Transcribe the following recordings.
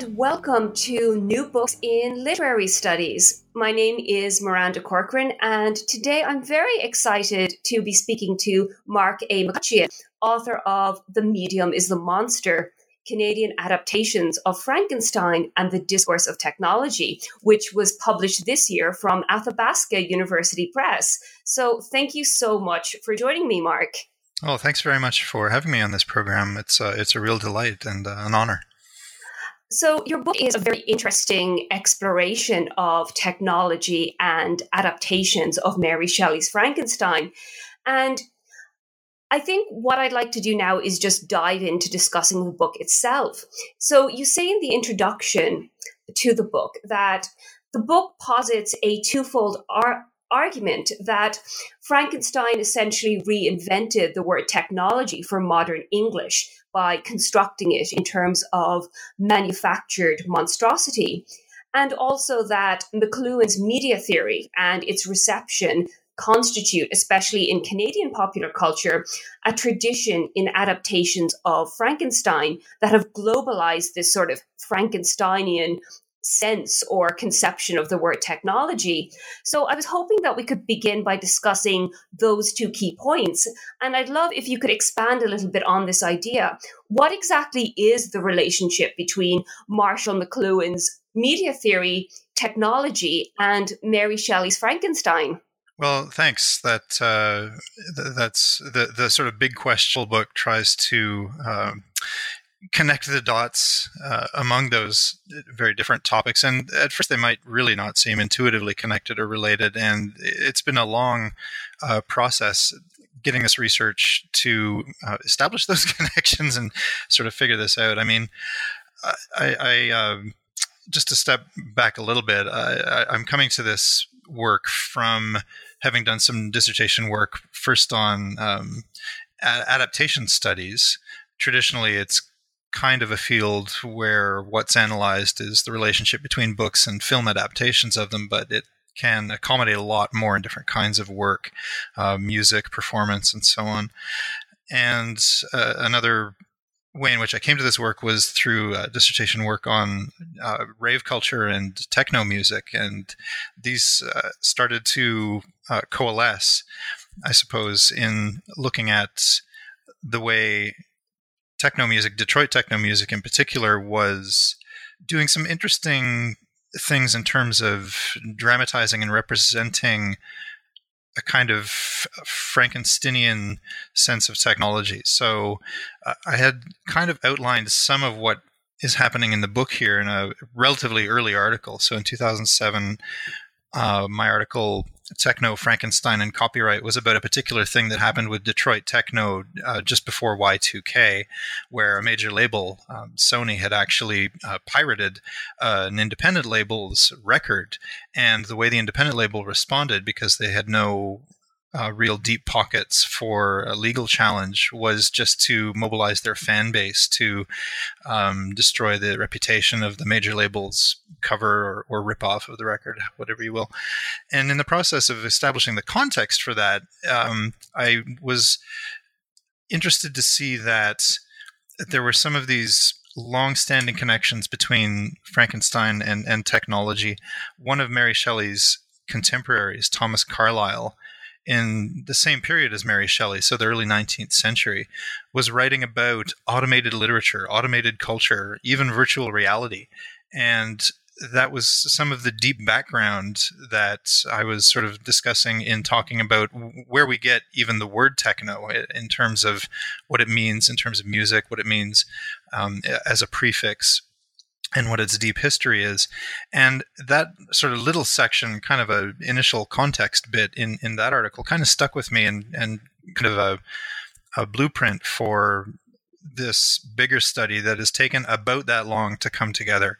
And welcome to New Books in Literary Studies. My name is Miranda Corcoran, and today I'm very excited to be speaking to Mark A. McCutcheon, author of The Medium is the Monster Canadian Adaptations of Frankenstein and the Discourse of Technology, which was published this year from Athabasca University Press. So thank you so much for joining me, Mark. Well, thanks very much for having me on this program. It's uh, it's a real delight and uh, an honor. So, your book is a very interesting exploration of technology and adaptations of Mary Shelley's Frankenstein. And I think what I'd like to do now is just dive into discussing the book itself. So, you say in the introduction to the book that the book posits a twofold ar- argument that Frankenstein essentially reinvented the word technology for modern English by constructing it in terms of manufactured monstrosity. And also that McLuhan's media theory and its reception constitute, especially in Canadian popular culture, a tradition in adaptations of Frankenstein that have globalized this sort of Frankensteinian sense or conception of the word technology. So I was hoping that we could begin by discussing those two key points. And I'd love if you could expand a little bit on this idea. What exactly is the relationship between Marshall McLuhan's media theory, technology, and Mary Shelley's Frankenstein? Well, thanks. That uh, th- that's the the sort of big question book tries to um, connect the dots uh, among those very different topics. And at first, they might really not seem intuitively connected or related. And it's been a long uh, process getting this research to uh, establish those connections and sort of figure this out. I mean, I, I um, just to step back a little bit, I, I'm coming to this work from having done some dissertation work first on um, adaptation studies. Traditionally, it's kind of a field where what's analyzed is the relationship between books and film adaptations of them, but it can accommodate a lot more in different kinds of work, uh, music, performance, and so on. And uh, another way in which I came to this work was through uh, dissertation work on uh, rave culture and techno music, and these uh, started to uh, coalesce, I suppose, in looking at the way techno music, Detroit techno music in particular, was doing some interesting things in terms of dramatizing and representing a kind of Frankensteinian sense of technology. So uh, I had kind of outlined some of what is happening in the book here in a relatively early article. So in 2007, uh, my article techno frankenstein and copyright was about a particular thing that happened with detroit techno uh, just before y2k where a major label um, sony had actually uh, pirated uh, an independent label's record. And the way the independent label responded because they had no uh, real deep pockets for a legal challenge was just to mobilize their fan base to um, destroy the reputation of the major labels cover or, or rip off of the record, whatever you will. And in the process of establishing the context for that, um, I was interested to see that there were some of these long-standing connections between Frankenstein and, and technology. One of Mary Shelley's contemporaries, Thomas Carlyle, in the same period as Mary Shelley, so the early 19th century, was writing about automated literature, automated culture, even virtual reality. And that was some of the deep background that I was sort of discussing in talking about where we get even the word techno in terms of what it means in terms of music, what it means um, as a prefix and what its deep history is. And that sort of little section, kind of a initial context bit in, in that article, kind of stuck with me and, and kind of a, a blueprint for this bigger study that has taken about that long to come together.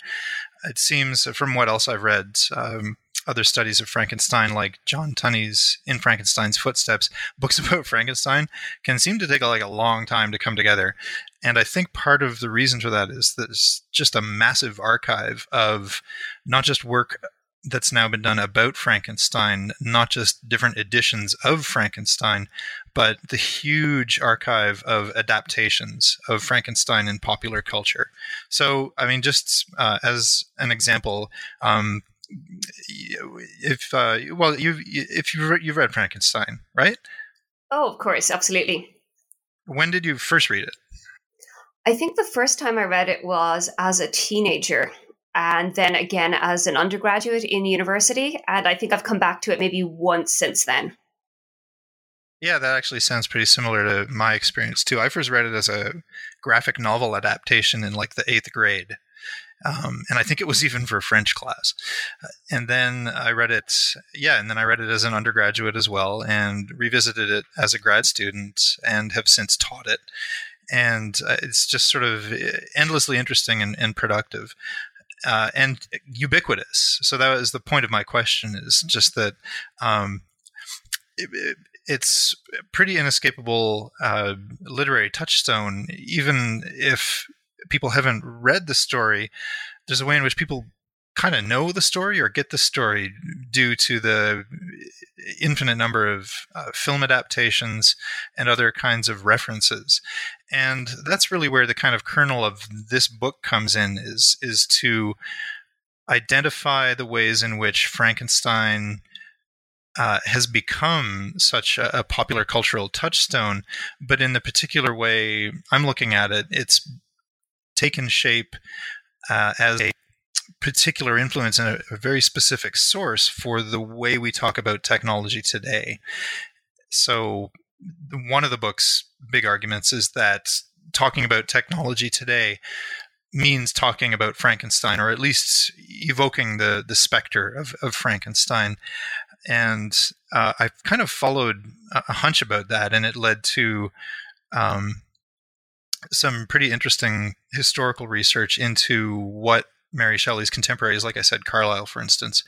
It seems, from what else I've read, um, other studies of Frankenstein, like John Turney's In Frankenstein's Footsteps, books about Frankenstein can seem to take like a long time to come together. And I think part of the reason for that is there's just a massive archive of not just work that's now been done about Frankenstein, not just different editions of Frankenstein, but the huge archive of adaptations of Frankenstein in popular culture. So, I mean, just uh, as an example, um, if uh, well, you if you you've read Frankenstein, right? Oh, of course, absolutely. When did you first read it? I think the first time I read it was as a teenager and then again as an undergraduate in university. And I think I've come back to it maybe once since then. Yeah, that actually sounds pretty similar to my experience too. I first read it as a graphic novel adaptation in like the eighth grade. Um, and I think it was even for French class. And then I read it, yeah, and then I read it as an undergraduate as well, and revisited it as a grad student, and have since taught it. And uh, it's just sort of endlessly interesting and, and productive uh, and ubiquitous. So that was the point of my question: is just that um, it, it, it's pretty inescapable uh, literary touchstone, even if people haven't read the story. There's a way in which people kind of know the story or get the story due to the infinite number of uh, film adaptations and other kinds of references. And that's really where the kind of kernel of this book comes in is is to identify the ways in which Frankenstein uh, has become such a, a, popular cultural touchstone, but in the particular way I'm looking at it, it's taken shape uh, as a particular influence and a, a very specific source for the way we talk about technology today. So, one of the book's big arguments is that talking about technology today means talking about Frankenstein, or at least evoking the the specter of, of Frankenstein. And uh, I kind of followed a hunch about that, and it led to um, some pretty interesting historical research into what Mary Shelley's contemporaries, like I said, Carlyle, for instance,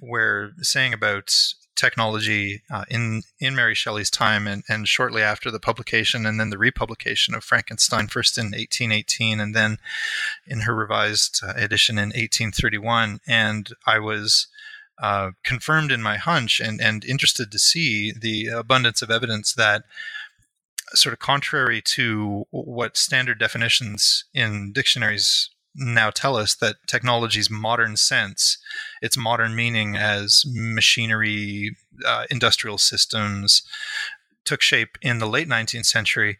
were saying about technology uh, in in Mary Shelley's time and, and shortly after the publication and then the republication of Frankenstein, first in 1818 and then in her revised uh, edition in 1831. And I was uh, confirmed in my hunch and, and interested to see the abundance of evidence that sort of contrary to what standard definitions in dictionaries now tell us that technology's modern sense, its modern meaning as machinery, uh, industrial systems, took shape in the late 19th century.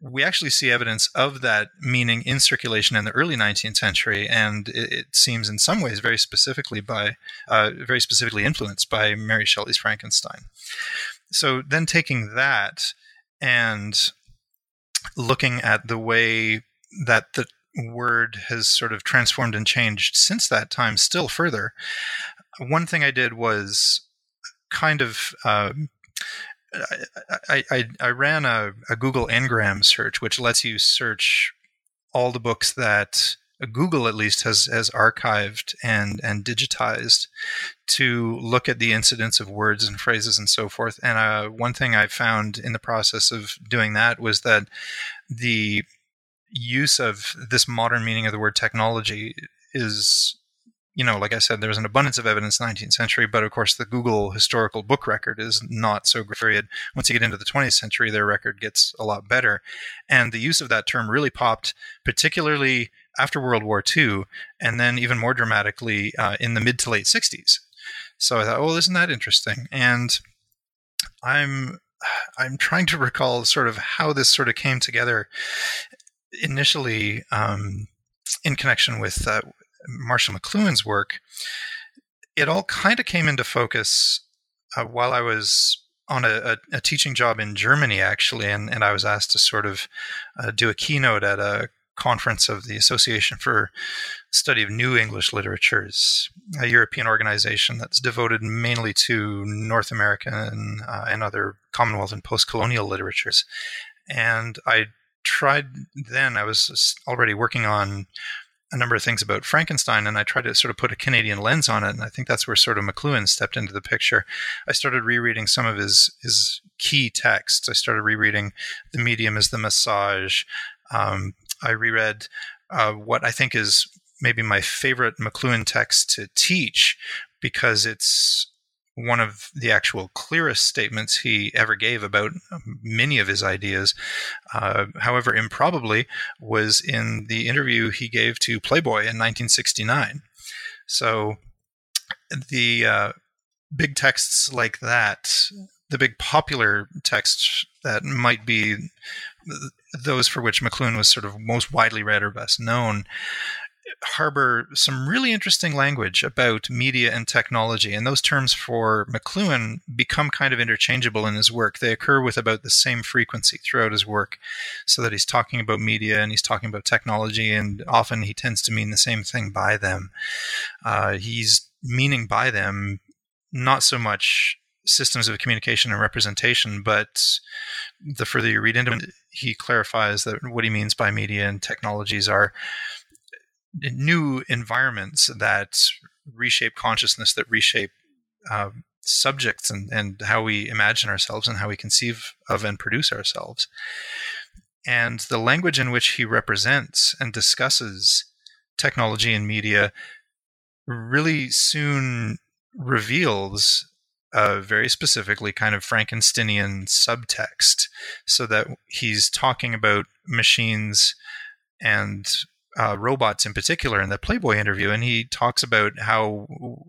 We actually see evidence of that meaning in circulation in the early 19th century, and it, it seems in some ways very specifically by, uh, very specifically influenced by Mary Shelley's Frankenstein. So then taking that and looking at the way that the word has sort of transformed and changed since that time still further. One thing I did was kind of. Uh, I, I, I, ran a, a Google Ngram search, which lets you search all the books that Google at least has has archived and and digitized to look at the incidence of words and phrases and so forth. And uh, one thing I found in the process of doing that was that the use of this modern meaning of the word technology is you know, like I said, there's an abundance of evidence in the 19th century, but of course, the Google historical book record is not so great. Once you get into the 20th century, their record gets a lot better. And the use of that term really popped, particularly after World War II, and then even more dramatically uh, in the mid to late 60s. So I thought, well, isn't that interesting? And I'm I'm trying to recall sort of how this sort of came together initially um, in connection with uh, Marshall McLuhan's work, it all kind of came into focus uh, while I was on a, a, teaching job in Germany, actually, and, and I was asked to sort of uh, do a keynote at a conference of the Association for Study of New English Literatures, a European organization that's devoted mainly to North American uh, and other Commonwealth and post colonial literatures. And I tried then, I was already working on a number of things about Frankenstein, and I tried to sort of put a Canadian lens on it. And I think that's where sort of McLuhan stepped into the picture. I started rereading some of his his key texts. I started rereading "The Medium is the Massage." Um, I reread uh, what I think is maybe my favorite McLuhan text to teach because it's one of the actual clearest statements he ever gave about many of his ideas, uh, however improbably, was in the interview he gave to Playboy in 1969. So the uh, big texts like that, the big popular texts that might be those for which McLuhan was sort of most widely read or best known, harbor some really interesting language about media and technology. And those terms for McLuhan become kind of interchangeable in his work. They occur with about the same frequency throughout his work, so that he's talking about media and he's talking about technology, and often he tends to mean the same thing by them. Uh, he's meaning by them not so much systems of communication and representation, but the further you read into it, he clarifies that what he means by media and technologies are new environments that reshape consciousness, that reshape uh, subjects and, and how we imagine ourselves and how we conceive of and produce ourselves. And the language in which he represents and discusses technology and media really soon reveals a very specifically kind of Frankensteinian subtext, so that he's talking about machines and uh, robots in particular in the Playboy interview, and he talks about how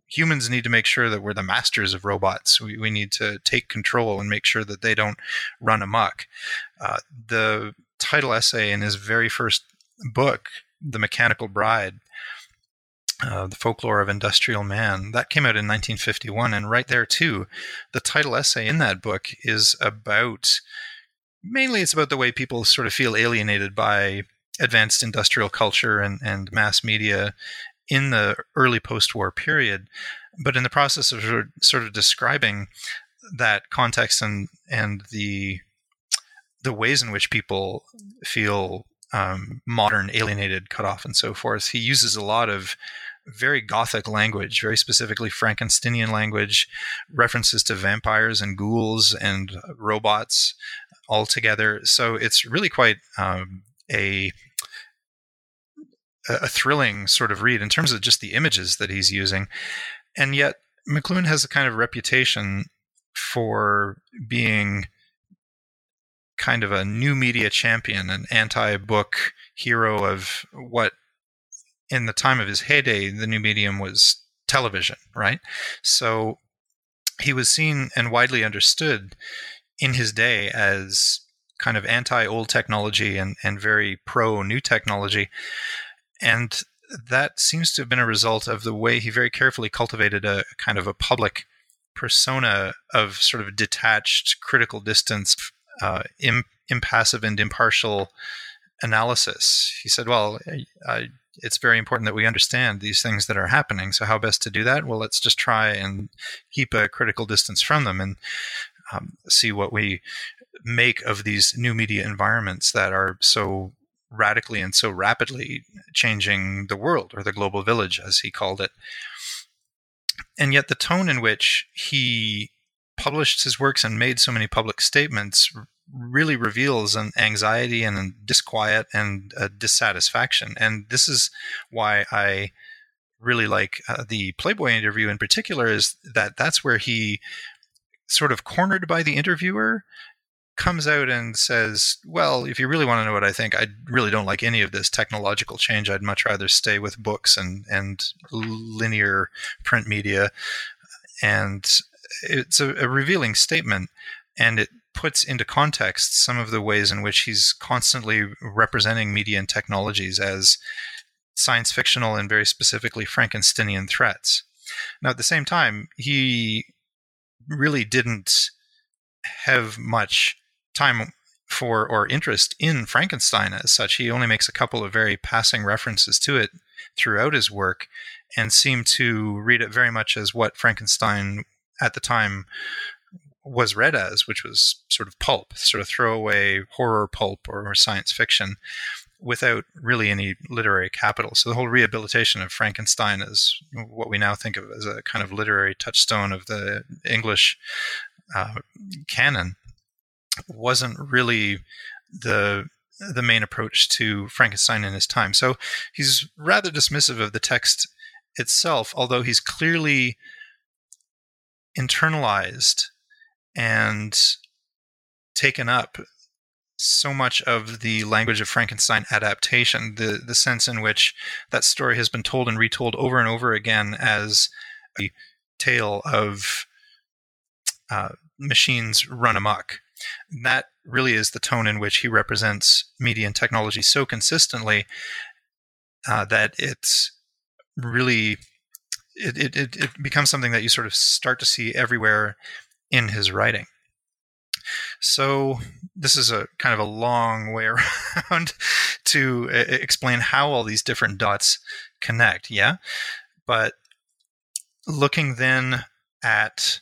humans need to make sure that we're the masters of robots. We, we need to take control and make sure that they don't run amok. Uh, the title essay in his very first book, The Mechanical Bride, uh, the folklore of industrial man that came out in 1951 and right there too the title essay in that book is about mainly it's about the way people sort of feel alienated by advanced industrial culture and, and mass media in the early post-war period. But in the process of sort of describing that context and and the the ways in which people feel um, modern, alienated, cut off, and so forth, he uses a lot of very gothic language, very specifically Frankensteinian language, references to vampires and ghouls and robots all together. So it's really quite um, a a thrilling sort of read in terms of just the images that he's using. And yet, McLuhan has a kind of reputation for being kind of a new media champion, an anti book hero of what, in the time of his heyday, the new medium was television, right? So he was seen and widely understood in his day as kind of anti old technology and, and very pro new technology. And that seems to have been a result of the way he very carefully cultivated a kind of a public persona of sort of detached, critical distance, uh, Im- impassive, and impartial analysis. He said, Well, I, it's very important that we understand these things that are happening. So, how best to do that? Well, let's just try and keep a critical distance from them and um, see what we make of these new media environments that are so radically and so rapidly changing the world or the global village, as he called it. And yet, the tone in which he published his works and made so many public statements really reveals an anxiety and a disquiet and a dissatisfaction. And this is why I really like uh, the Playboy interview in particular, is that that's where he sort of cornered by the interviewer comes out and says, "Well, if you really want to know what I think, I really don't like any of this technological change. I'd much rather stay with books and and linear print media." And it's a, a revealing statement, and it puts into context some of the ways in which he's constantly representing media and technologies as science fictional and very specifically Frankensteinian threats. Now, at the same time, he really didn't have much time for or interest in Frankenstein as such. He only makes a couple of very passing references to it throughout his work and seemed to read it very much as what Frankenstein at the time was read as, which was sort of pulp, sort of throwaway horror pulp or science fiction, without really any literary capital. So the whole rehabilitation of Frankenstein is what we now think of as a kind of literary touchstone of the English uh, canon wasn't really the the main approach to Frankenstein in his time. So he's rather dismissive of the text itself, although he's clearly internalized and taken up so much of the language of Frankenstein adaptation, the the sense in which that story has been told and retold over and over again as a tale of uh, machines run amok. That really is the tone in which he represents media and technology so consistently uh, that it's really it, it, it becomes something that you sort of start to see everywhere in his writing. So this is a kind of a long way around to explain how all these different dots connect. Yeah, but looking then at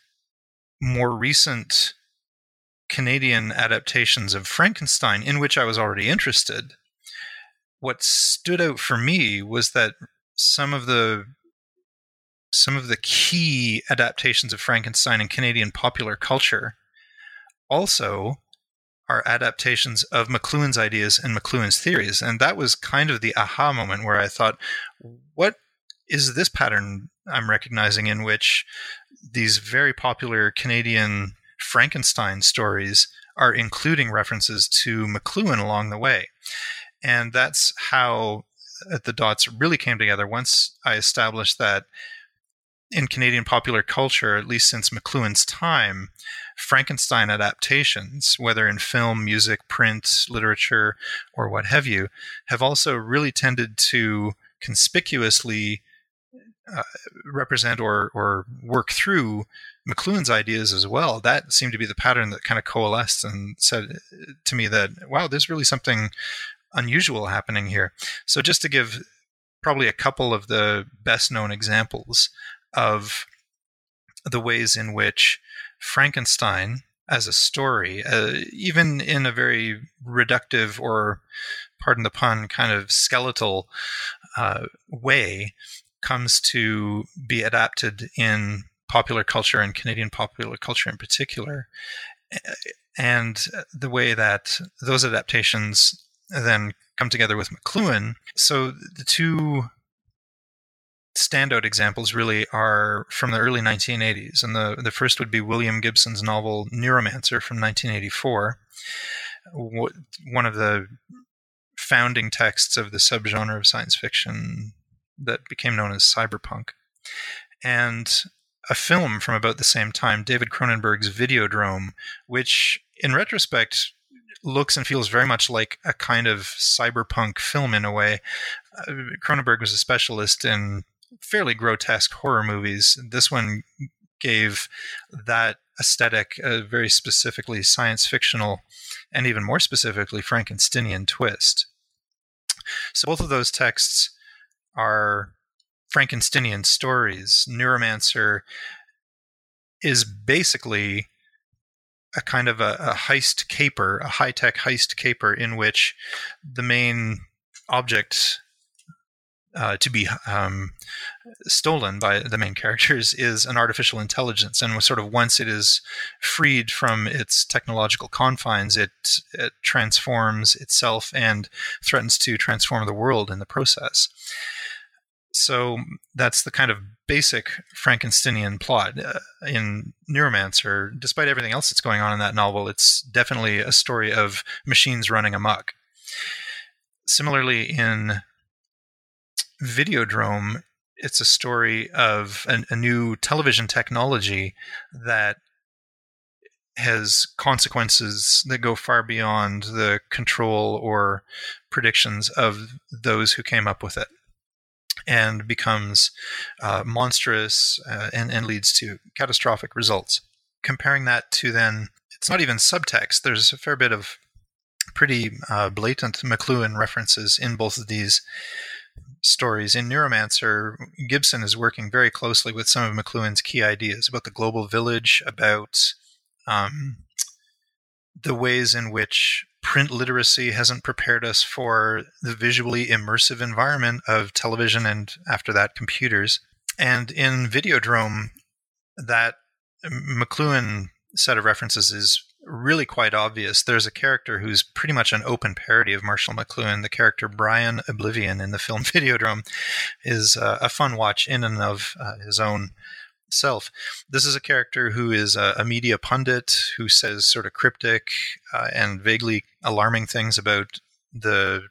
more recent Canadian adaptations of Frankenstein, in which I was already interested, what stood out for me was that some of the some of the key adaptations of Frankenstein in Canadian popular culture also are adaptations of McLuhan's ideas and McLuhan's theories. And that was kind of the aha moment where I thought, what is this pattern I'm recognizing in which these very popular Canadian Frankenstein stories are including references to McLuhan along the way? And that's how uh, the dots really came together once I established that in Canadian popular culture, at least since McLuhan's time, Frankenstein adaptations, whether in film, music, print, literature, or what have you, have also really tended to conspicuously uh, represent or or work through McLuhan's ideas as well. That seemed to be the pattern that kind of coalesced and said to me that wow, there's really something unusual happening here. So just to give probably a couple of the best known examples of the ways in which Frankenstein as a story, uh, even in a very reductive or, pardon the pun, kind of skeletal uh, way, comes to be adapted in popular culture and Canadian popular culture in particular. And the way that those adaptations then come together with McLuhan. So the two standout examples really are from the early 1980s. And the, the first would be William Gibson's novel Neuromancer from 1984, one of the founding texts of the subgenre of science fiction that became known as cyberpunk. And a film from about the same time, David Cronenberg's Videodrome, which in retrospect looks and feels very much like a kind of cyberpunk film in a way. Uh, Cronenberg was a specialist in fairly grotesque horror movies. This one gave that aesthetic a very specifically science fictional and even more specifically Frankensteinian twist. So both of those texts are Frankensteinian stories. Neuromancer is basically a kind of a, a heist caper, a high tech heist caper in which the main object uh, to be um, stolen by the main characters is an artificial intelligence, and sort of once it is freed from its technological confines, it, it transforms itself and threatens to transform the world in the process. So that's the kind of basic Frankensteinian plot uh, in Neuromancer. Despite everything else that's going on in that novel, it's definitely a story of machines running amok. Similarly, in Videodrome, it's a story of an, a new television technology that has consequences that go far beyond the control or predictions of those who came up with it and becomes uh, monstrous uh, and, and leads to catastrophic results. Comparing that to then, it's not even subtext. There's a fair bit of pretty uh, blatant McLuhan references in both of these stories. In Neuromancer, Gibson is working very closely with some of McLuhan's key ideas about the global village, about um, the ways in which print literacy hasn't prepared us for the visually immersive environment of television and after that computers. And in Videodrome, that McLuhan set of references is really quite obvious. There's a character who's pretty much an open parody of Marshall McLuhan. The character Brian Oblivion in the film Videodrome is uh, a fun watch in and of uh, his own This is a character who is a, a media pundit who says sort of cryptic uh, and vaguely alarming things about the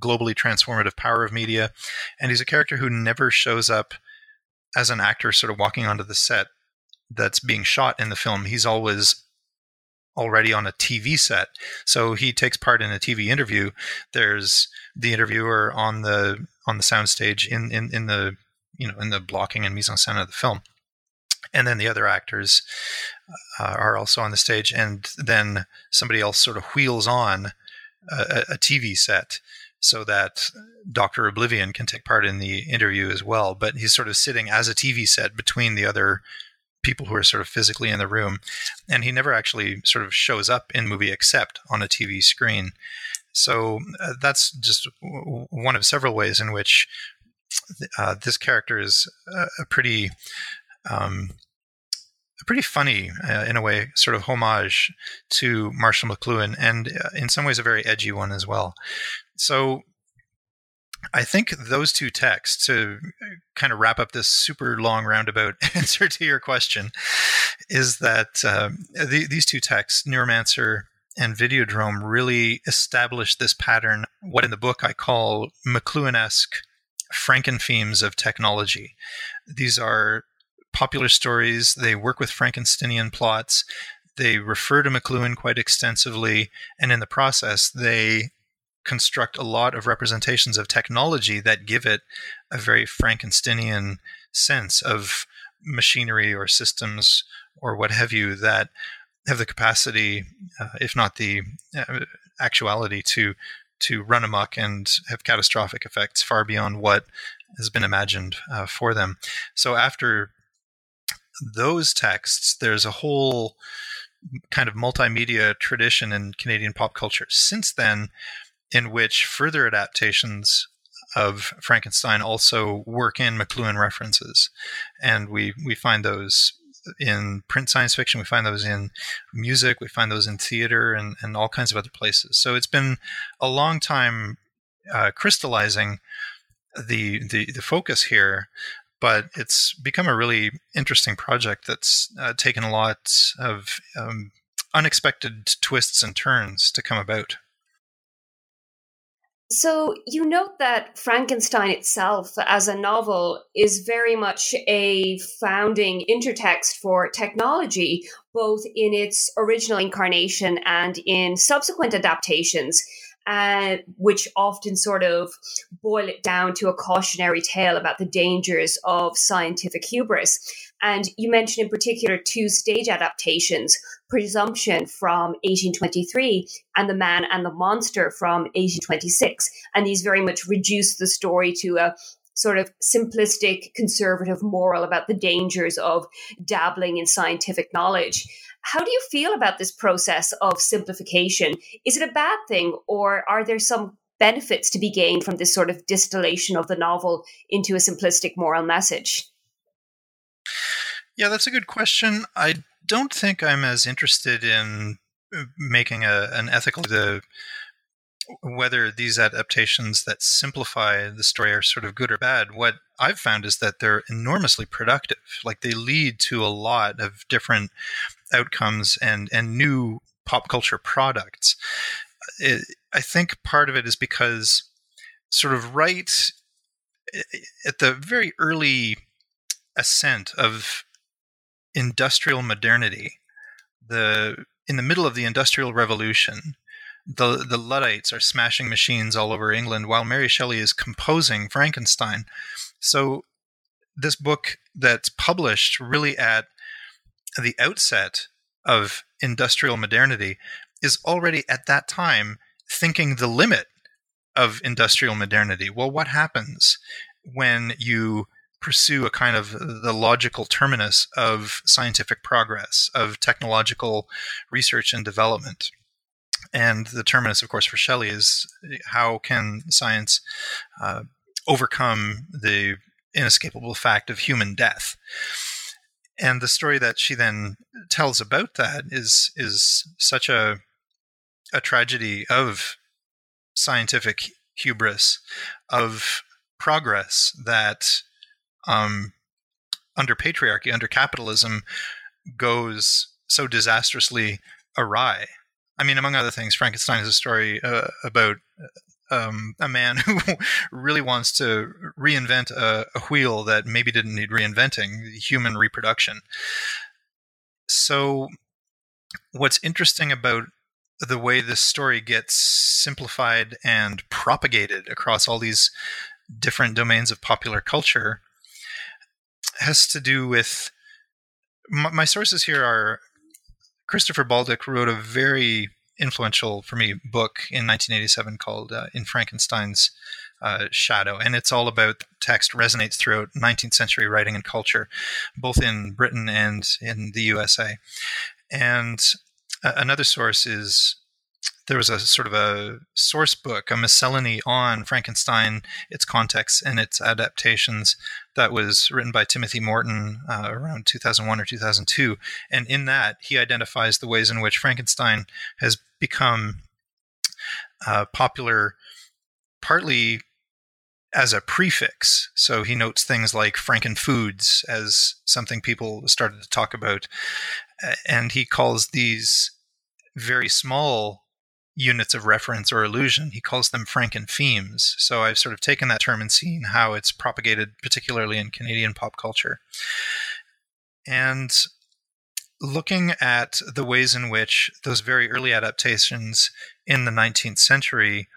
globally transformative power of media. And he's a character who never shows up as an actor sort of walking onto the set that's being shot in the film. He's always already on a TV set. So he takes part in a TV interview. There's the interviewer on the on the soundstage in, in, in the you know in the blocking and mise en scène of the film. And then the other actors uh, are also on the stage, and then somebody else sort of wheels on a, a TV set so that Dr. Oblivion can take part in the interview as well. But he's sort of sitting as a TV set between the other people who are sort of physically in the room. And he never actually sort of shows up in movie except on a TV screen. So uh, that's just w- one of several ways in which uh, this character is a pretty. Um, a pretty funny, uh, in a way, sort of homage to Marshall McLuhan, and uh, in some ways a very edgy one as well. So I think those two texts to kind of wrap up this super long roundabout answer to your question is that um, the, these two texts, Neuromancer and Videodrome, really establish this pattern, what in the book I call McLuhan-esque Frankenthemes of technology. These are popular stories. They work with Frankensteinian plots. They refer to McLuhan quite extensively, and in the process, they construct a lot of representations of technology that give it a very Frankensteinian sense of machinery or systems or what have you that have the capacity, uh, if not the uh, actuality, to to run amok and have catastrophic effects far beyond what has been imagined uh, for them. So after those texts, there's a whole kind of multimedia tradition in Canadian pop culture. Since then, in which further adaptations of Frankenstein also work in McLuhan references, and we we find those in print science fiction, we find those in music, we find those in theater, and and all kinds of other places. So it's been a long time uh, crystallizing the, the the focus here, but it's become a really interesting project that's uh, taken a lot of um, unexpected twists and turns to come about. So you note that Frankenstein itself as a novel is very much a founding intertext for technology, both in its original incarnation and in subsequent adaptations. Uh, which often sort of boil it down to a cautionary tale about the dangers of scientific hubris. And you mentioned in particular two stage adaptations Presumption from 1823 and The Man and the Monster from 1826. And these very much reduce the story to a sort of simplistic conservative moral about the dangers of dabbling in scientific knowledge. How do you feel about this process of simplification? Is it a bad thing, or are there some benefits to be gained from this sort of distillation of the novel into a simplistic moral message? Yeah, that's a good question. I don't think I'm as interested in uh, making a, an ethical the whether these adaptations that simplify the story are sort of good or bad. What I've found is that they're enormously productive. Like they lead to a lot of different outcomes and and new pop culture products. It, I think part of it is because sort of right eh, at the very early ascent of industrial modernity, the in the middle of the industrial revolution, the the Luddites are smashing machines all over England while Mary Shelley is composing Frankenstein. So this book that's published really at the outset of industrial modernity is already at that time thinking the limit of industrial modernity. Well, what happens when you pursue a kind of the logical terminus of scientific progress, of technological research and development. And the terminus, of course, for Shelley is how can science uh, overcome the inescapable fact of human death? And the story that she then tells about that is is such a a tragedy of scientific hubris, of progress that um, under patriarchy, under capitalism, goes so disastrously awry. I mean, among other things, Frankenstein is a story uh, about um, a man who really wants to reinvent a, a, wheel that maybe didn't need reinventing human reproduction. So, what's interesting about the way this story gets simplified and propagated across all these different domains of popular culture has to do with my, my sources here are Christopher Baldick wrote a very influential for me book in 1987 called uh, In Frankenstein's uh, Shadow, and it's all about text resonates throughout 19th century writing and culture, both in Britain and in the USA. And another source is there was a sort of a source book, a miscellany on Frankenstein, its context and its adaptations that was written by Timothy Morton uh, around 2001 or 2002. And in that, he identifies the ways in which Frankenstein has become uh, popular partly as a prefix. So he notes things like Frankenfoods as something people started to talk about. And he calls these very small units of reference or illusion. He calls them Frankenthemes. So I've sort of taken that term and seen how it's propagated, particularly in Canadian pop culture. And looking at the ways in which those very early adaptations in the 19th century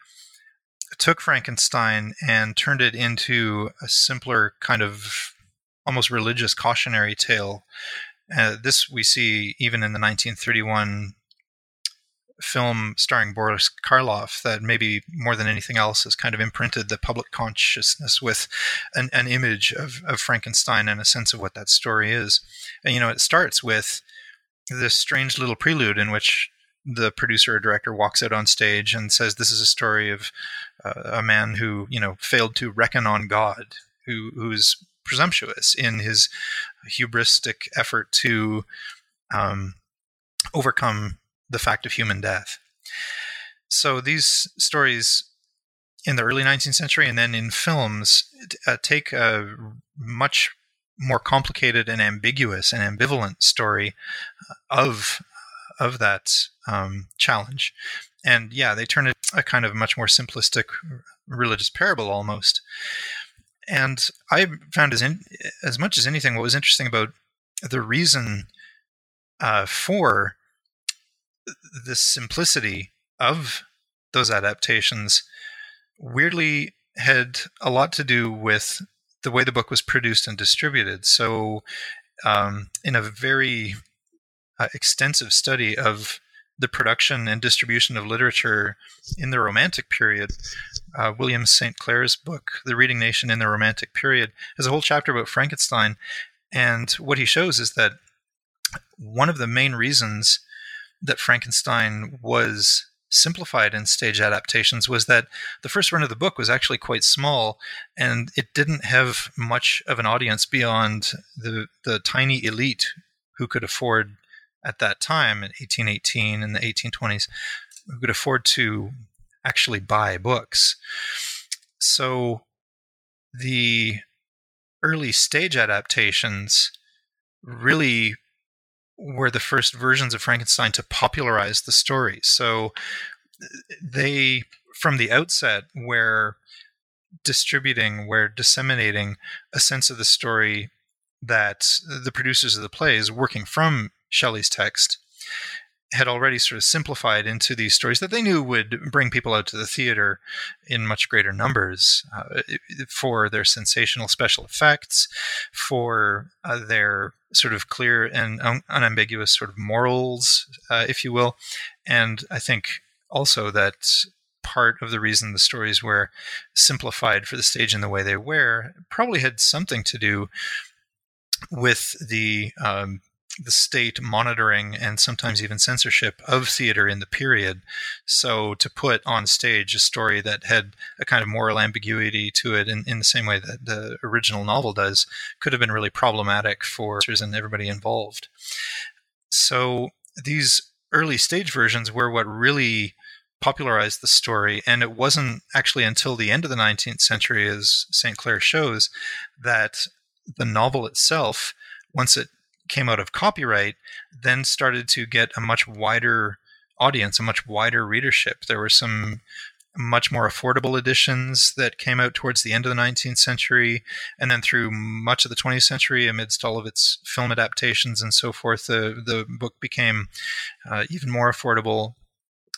took Frankenstein and turned it into a simpler kind of almost religious cautionary tale. Uh, this we see even in the 1931 film starring Boris Karloff that maybe more than anything else has kind of imprinted the public consciousness with an, an image of, of Frankenstein and a sense of what that story is. And, you know, it starts with this strange little prelude in which the producer or director walks out on stage and says, "This is a story of uh, a man who, you know, failed to reckon on God, who who's presumptuous in his hubristic effort to um, overcome the fact of human death. So these stories in the early 19th century and then in films uh, take a much more complicated and ambiguous and ambivalent story uh, of of that um, challenge, and yeah, they turn it a kind of much more simplistic religious parable almost. And I found as in, as much as anything, what was interesting about the reason uh, for the simplicity of those adaptations weirdly had a lot to do with the way the book was produced and distributed. So, um, in a very uh, extensive study of the production and distribution of literature in the Romantic period, uh, William St. Clair's book, The Reading Nation in the Romantic Period, has a whole chapter about Frankenstein. And what he shows is that one of the main reasons that Frankenstein was simplified in stage adaptations was that the first run of the book was actually quite small and it didn't have much of an audience beyond the the tiny elite who could afford at that time in 1818 and the 1820s who could afford to actually buy books. So the early stage adaptations really were the first versions of Frankenstein to popularize the story. So they, from the outset, were distributing, were disseminating a sense of the story that the producers of the plays, working from Shelley's text, had already sort of simplified into these stories that they knew would bring people out to the theater in much greater numbers uh, for their sensational special effects, for uh, their sort of clear and un- unambiguous sort of morals, uh, if you will. And I think also that part of the reason the stories were simplified for the stage in the way they were probably had something to do with the um, the state monitoring and sometimes even censorship of theater in the period. So to put on stage a story that had a kind of moral ambiguity to it in, in the same way that the original novel does could have been really problematic for and everybody involved. So these early stage versions were what really popularized the story. And it wasn't actually until the end of the 19th century, as St. Clair shows, that the novel itself, once it came out of copyright, then started to get a much wider audience, a much wider readership. There were some much more affordable editions that came out towards the end of the 19th century, and then through much of the 20th century, amidst all of its film adaptations and so forth, the the book became uh, even more affordable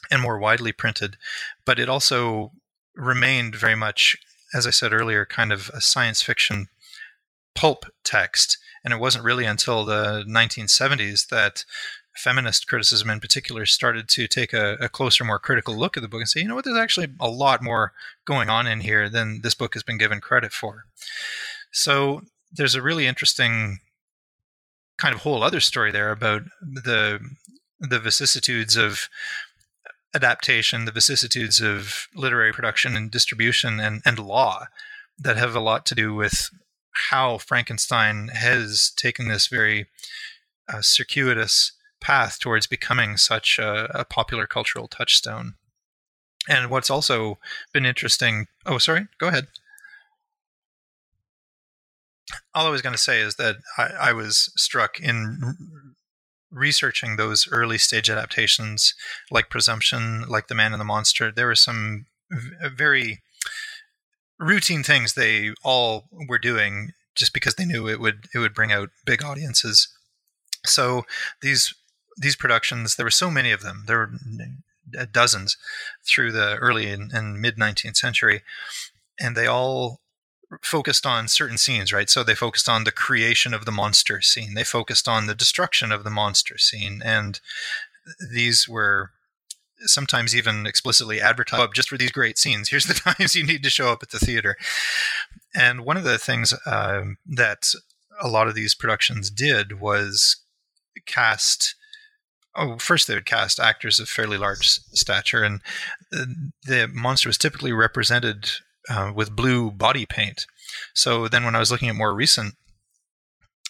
and more widely printed. But it also remained very much, as I said earlier, kind of a science fiction pulp text. And it wasn't really until the 1970s that feminist criticism in particular started to take a, a, closer, more critical look at the book and say, you know what, there's actually a lot more going on in here than this book has been given credit for. So there's a really interesting kind of whole other story there about the the vicissitudes of adaptation, the vicissitudes of literary production and distribution and, and law that have a lot to do with how Frankenstein has taken this very uh, circuitous path towards becoming such a, a, popular cultural touchstone. And what's also been interesting. Oh, sorry, go ahead. All I was going to say is that I, I was struck in researching those early stage adaptations like Presumption, like The Man and the Monster, there were some v- very routine things they all were doing just because they knew it would it would bring out big audiences. So these these productions, there were so many of them. There were dozens through the early and, and mid 19th century, and they all focused on certain scenes, right? So they focused on the creation of the monster scene. They focused on the destruction of the monster scene, and these were sometimes even explicitly advertised just for these great scenes. Here's the times you need to show up at the theater. And one of the things uh, that a lot of these productions did was cast. Oh, first they would cast actors of fairly large stature, and uh, the monster was typically represented uh, with blue body paint. So then, when I was looking at more recent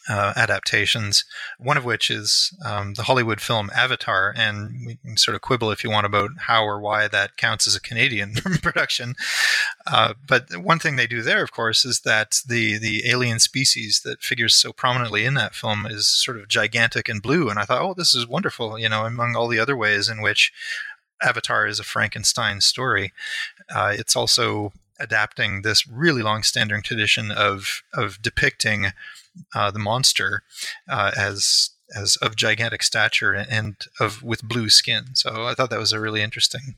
uh, adaptations, one of which is um, the Hollywood film Avatar, and we can sort of quibble if you want about how or why that counts as a Canadian production. Uh, but one thing they do there, of course, is that the the alien species that figures so prominently in that film is sort of gigantic and blue, and I thought, oh, this is wonderful, you know, among all the other ways in which Avatar is a Frankenstein story. Uh, it's also adapting this really long-standing tradition of of depicting uh, the monster uh, as as of gigantic stature and of with blue skin. So I thought that was a really interesting,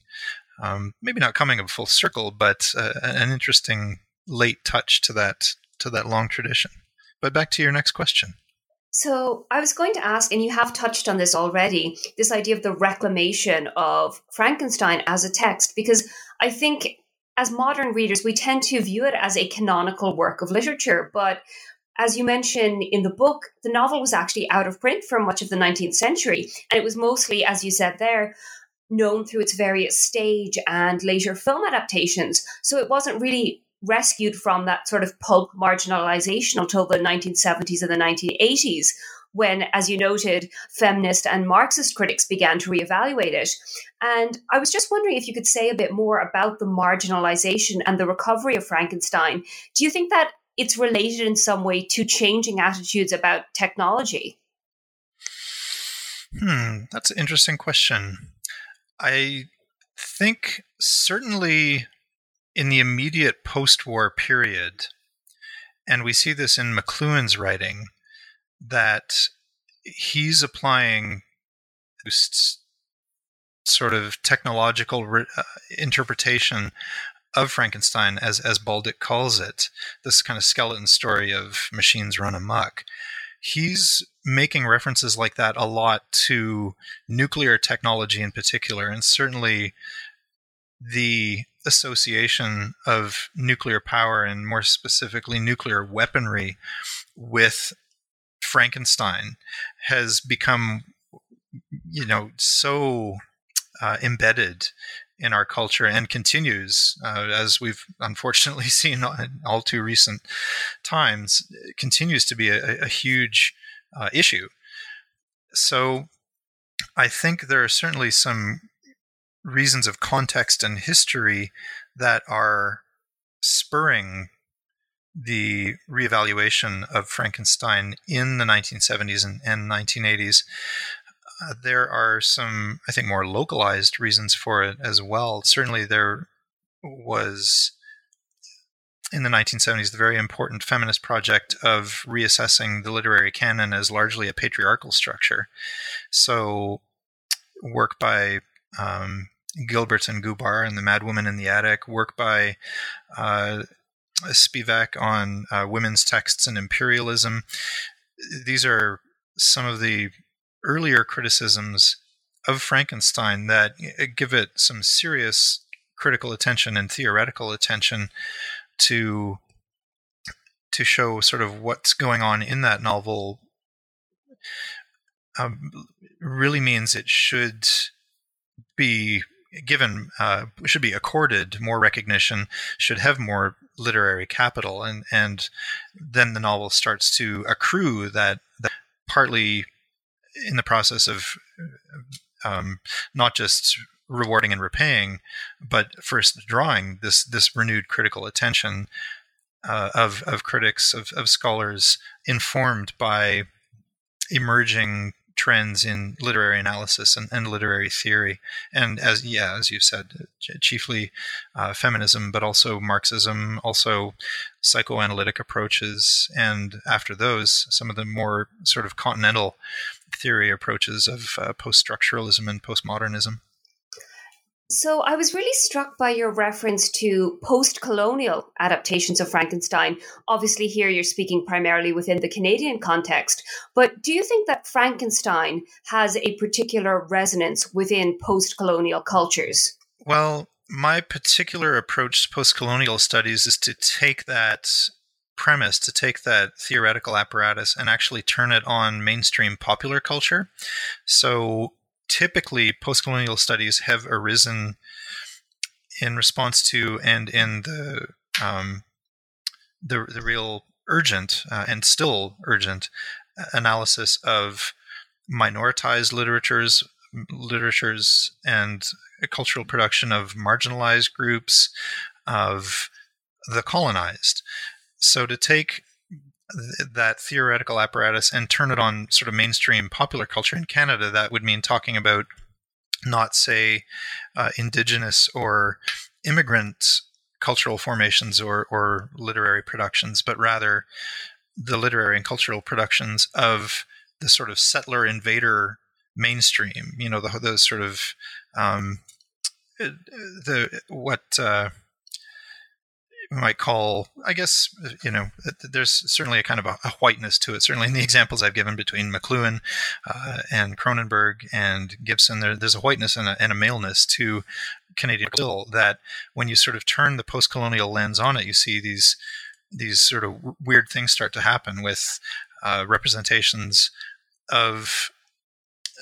um, maybe not coming of a full circle, but uh, an interesting late touch to that to that long tradition. But back to your next question. So I was going to ask, and you have touched on this already, this idea of the reclamation of Frankenstein as a text, because I think as modern readers, we tend to view it as a canonical work of literature. But as you mentioned in the book, the novel was actually out of print for much of the 19th century. And it was mostly, as you said there, known through its various stage and later film adaptations. So it wasn't really rescued from that sort of pulp marginalization until the 1970s and the 1980s, when, as you noted, feminist and Marxist critics began to reevaluate it. And I was just wondering if you could say a bit more about the marginalization and the recovery of Frankenstein. Do you think that it's related in some way to changing attitudes about technology? Hmm, that's an interesting question. I think certainly in the immediate post war period, and we see this in McLuhan's writing, that he's applying this sort of technological re- uh, interpretation of Frankenstein, as as Baldick calls it, this kind of skeleton story of machines run amok. He's making references like that a lot to nuclear technology in particular, and certainly the association of nuclear power and more specifically nuclear weaponry with Frankenstein has become, you know, so uh, embedded in our culture and continues, uh, as we've unfortunately seen in all too recent times, continues to be a, a huge uh, issue. So I think there are certainly some reasons of context and history that are spurring the reevaluation of Frankenstein in the 1970s and, and 1980s. Uh, there are some, I think, more localized reasons for it as well. Certainly, there was in the 1970s the very important feminist project of reassessing the literary canon as largely a patriarchal structure. So, work by um, Gilbert and Gubar and the Mad Woman in the Attic, work by uh, Spivak on uh, women's texts and imperialism. These are some of the earlier criticisms of Frankenstein that uh, give it some serious critical attention and theoretical attention to to show sort of what's going on in that novel um, really means it should be given uh, should be accorded more recognition should have more literary capital and and then the novel starts to accrue that, that partly in the process of um, not just rewarding and repaying but first drawing this this renewed critical attention uh, of of critics of, of scholars informed by emerging trends in literary analysis and, and literary theory, and as yeah, as you said, chiefly uh, feminism, but also Marxism, also psychoanalytic approaches, and after those, some of the more sort of continental theory approaches of uh, post-structuralism and postmodernism. So I was really struck by your reference to post colonial adaptations of Frankenstein. Obviously, here you're speaking primarily within the Canadian context, but do you think that Frankenstein has a particular resonance within post colonial cultures? Well, my particular approach to post colonial studies is to take that premise, to take that theoretical apparatus and actually turn it on mainstream popular culture. So typically postcolonial studies have arisen in response to and in the um, the, the real urgent uh, and still urgent analysis of minoritized literatures literatures and cultural production of marginalized groups of the colonized so to take that theoretical apparatus and turn it on sort of mainstream popular culture in Canada, that would mean talking about not, say, uh, indigenous or immigrant cultural formations or, or literary productions, but rather the literary and cultural productions of the sort of settler invader mainstream. You know, the, the sort of um, the what. Uh, we might call, I guess, you know, there's certainly a kind of a, a whiteness to it. Certainly in the examples I've given between McLuhan uh, and Cronenberg and Gibson, there, there's a whiteness and a, and a, maleness to Canadian still that when you sort of turn the post-colonial lens on it, you see these these sort of weird things start to happen with uh, representations of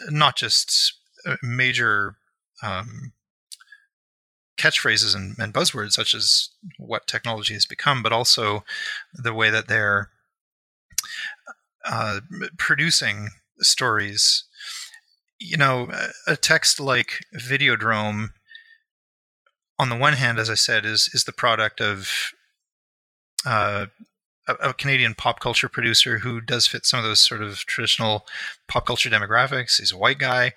not just uh, major um, catchphrases and, and buzzwords such as what technology has become, but also the way that they're uh, producing stories. You know, a text like Videodrome, on the one hand, as I said, is is the product of uh, a, Canadian pop culture producer who does fit some of those sort of traditional pop culture demographics. He's a white guy,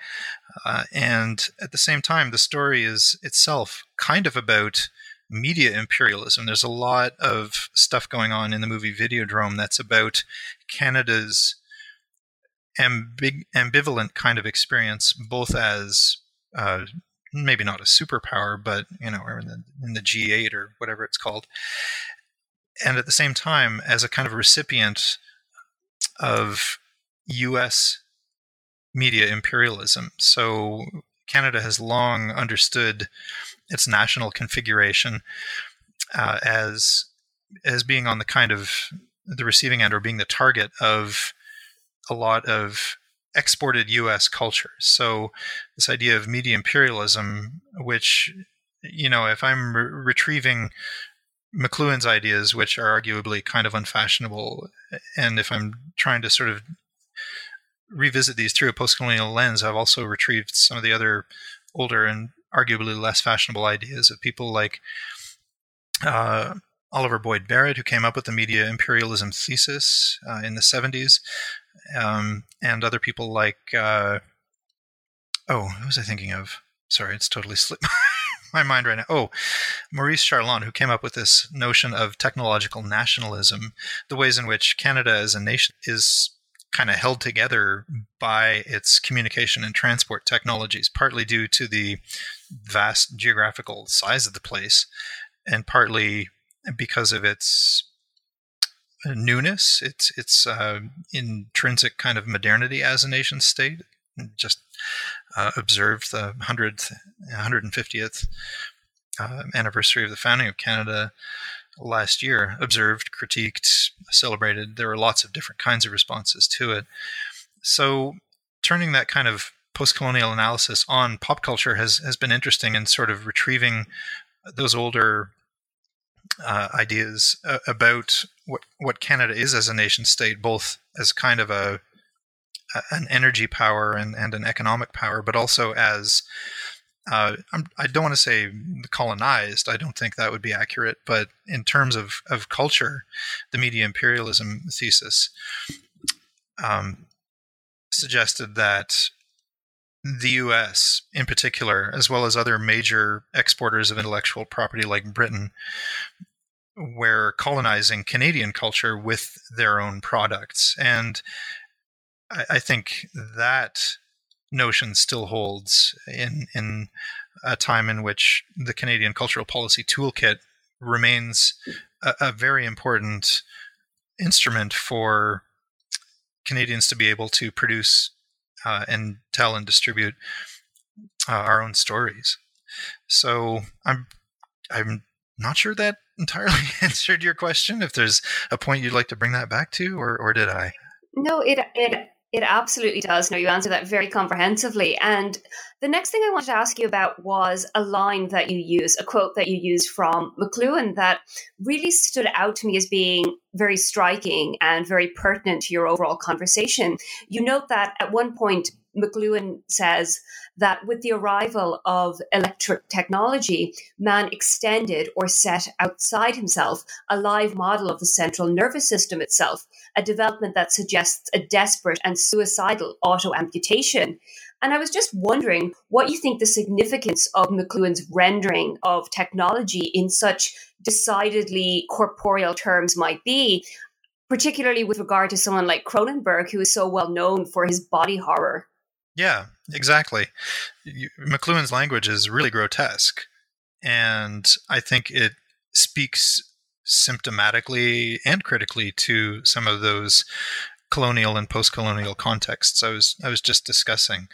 uh, and at the same time, the story is itself kind of about media imperialism. There's a lot of stuff going on in the movie Videodrome that's about Canada's ambig- ambivalent kind of experience, both as uh, maybe not a superpower, but you know, in the, in the G8 or whatever it's called, and at the same time as a kind of recipient of U.S media imperialism. So Canada has long understood its national configuration uh, as as being on the kind of the receiving end or being the target of a lot of exported U.S. culture. So this idea of media imperialism, which you know, if I'm re- retrieving McLuhan's ideas, which are arguably kind of unfashionable, and if I'm trying to sort of revisit these through a postcolonial lens, I've also retrieved some of the other older and arguably less fashionable ideas of people like uh, Oliver Boyd Barrett, who came up with the media imperialism thesis uh, in the 70s, um, and other people like, uh, oh, who was I thinking of? Sorry, it's totally slipped my mind right now. Oh, Maurice Charland, who came up with this notion of technological nationalism, the ways in which Canada as a nation is kind of held together by its communication and transport technologies, partly due to the vast geographical size of the place, and partly because of its newness, its its uh, intrinsic kind of modernity as a nation state. Just uh, observed the 100th, 150th uh, anniversary of the founding of Canada last year. Observed, critiqued, celebrated. There were lots of different kinds of responses to it. So, turning that kind of post-colonial analysis on pop culture has has been interesting in sort of retrieving those older uh, ideas uh, about what what Canada is as a nation state, both as kind of a an energy power and, and an economic power, but also as uh, I do not want to say colonized. I don't think that would be accurate. But in terms of, of culture, the media imperialism thesis um, suggested that the US, in particular, as well as other major exporters of intellectual property like Britain, were colonizing Canadian culture with their own products. And I, I think that notion still holds in in a time in which the Canadian Cultural Policy Toolkit remains a, a very important instrument for Canadians to be able to produce uh, and tell and distribute uh, our own stories. So I'm I'm not sure that entirely answered your question. If there's a point you'd like to bring that back to, or or did I? No, it it it absolutely does. No, you answer that very comprehensively. And the next thing I wanted to ask you about was a line that you use, a quote that you used from McLuhan that really stood out to me as being very striking and very pertinent to your overall conversation. You note that at one point, McLuhan says that with the arrival of electric technology, man extended or set outside himself a live model of the central nervous system itself, a development that suggests a desperate and suicidal auto amputation. And I was just wondering what you think the significance of McLuhan's rendering of technology in such decidedly corporeal terms might be, particularly with regard to someone like Cronenberg, who is so well known for his body horror. Yeah, exactly. McLuhan's language is really grotesque, and I think it speaks symptomatically and critically to some of those colonial and post-colonial contexts I was I was just discussing.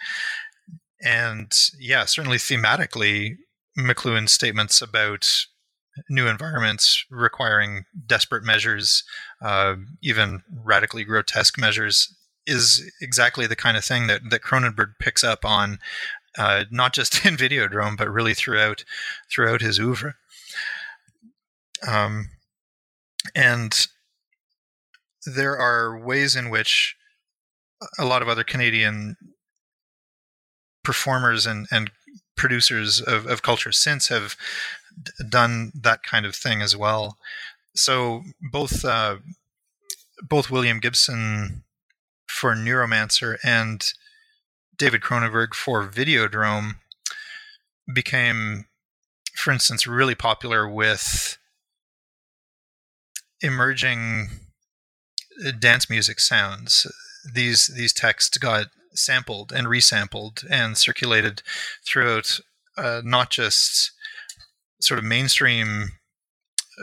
And yeah, certainly thematically, McLuhan's statements about new environments requiring desperate measures, uh, even radically grotesque measures, is exactly the kind of thing that, that Cronenberg picks up on, uh, not just in Videodrome, but really throughout throughout his oeuvre. Um, and there are ways in which a lot of other Canadian performers and, and producers of, of culture since have done that kind of thing as well. So both uh, both William Gibson for Neuromancer and David Cronenberg for Videodrome became, for instance, really popular with emerging dance music sounds. These these texts got sampled and resampled and circulated throughout uh, not just sort of mainstream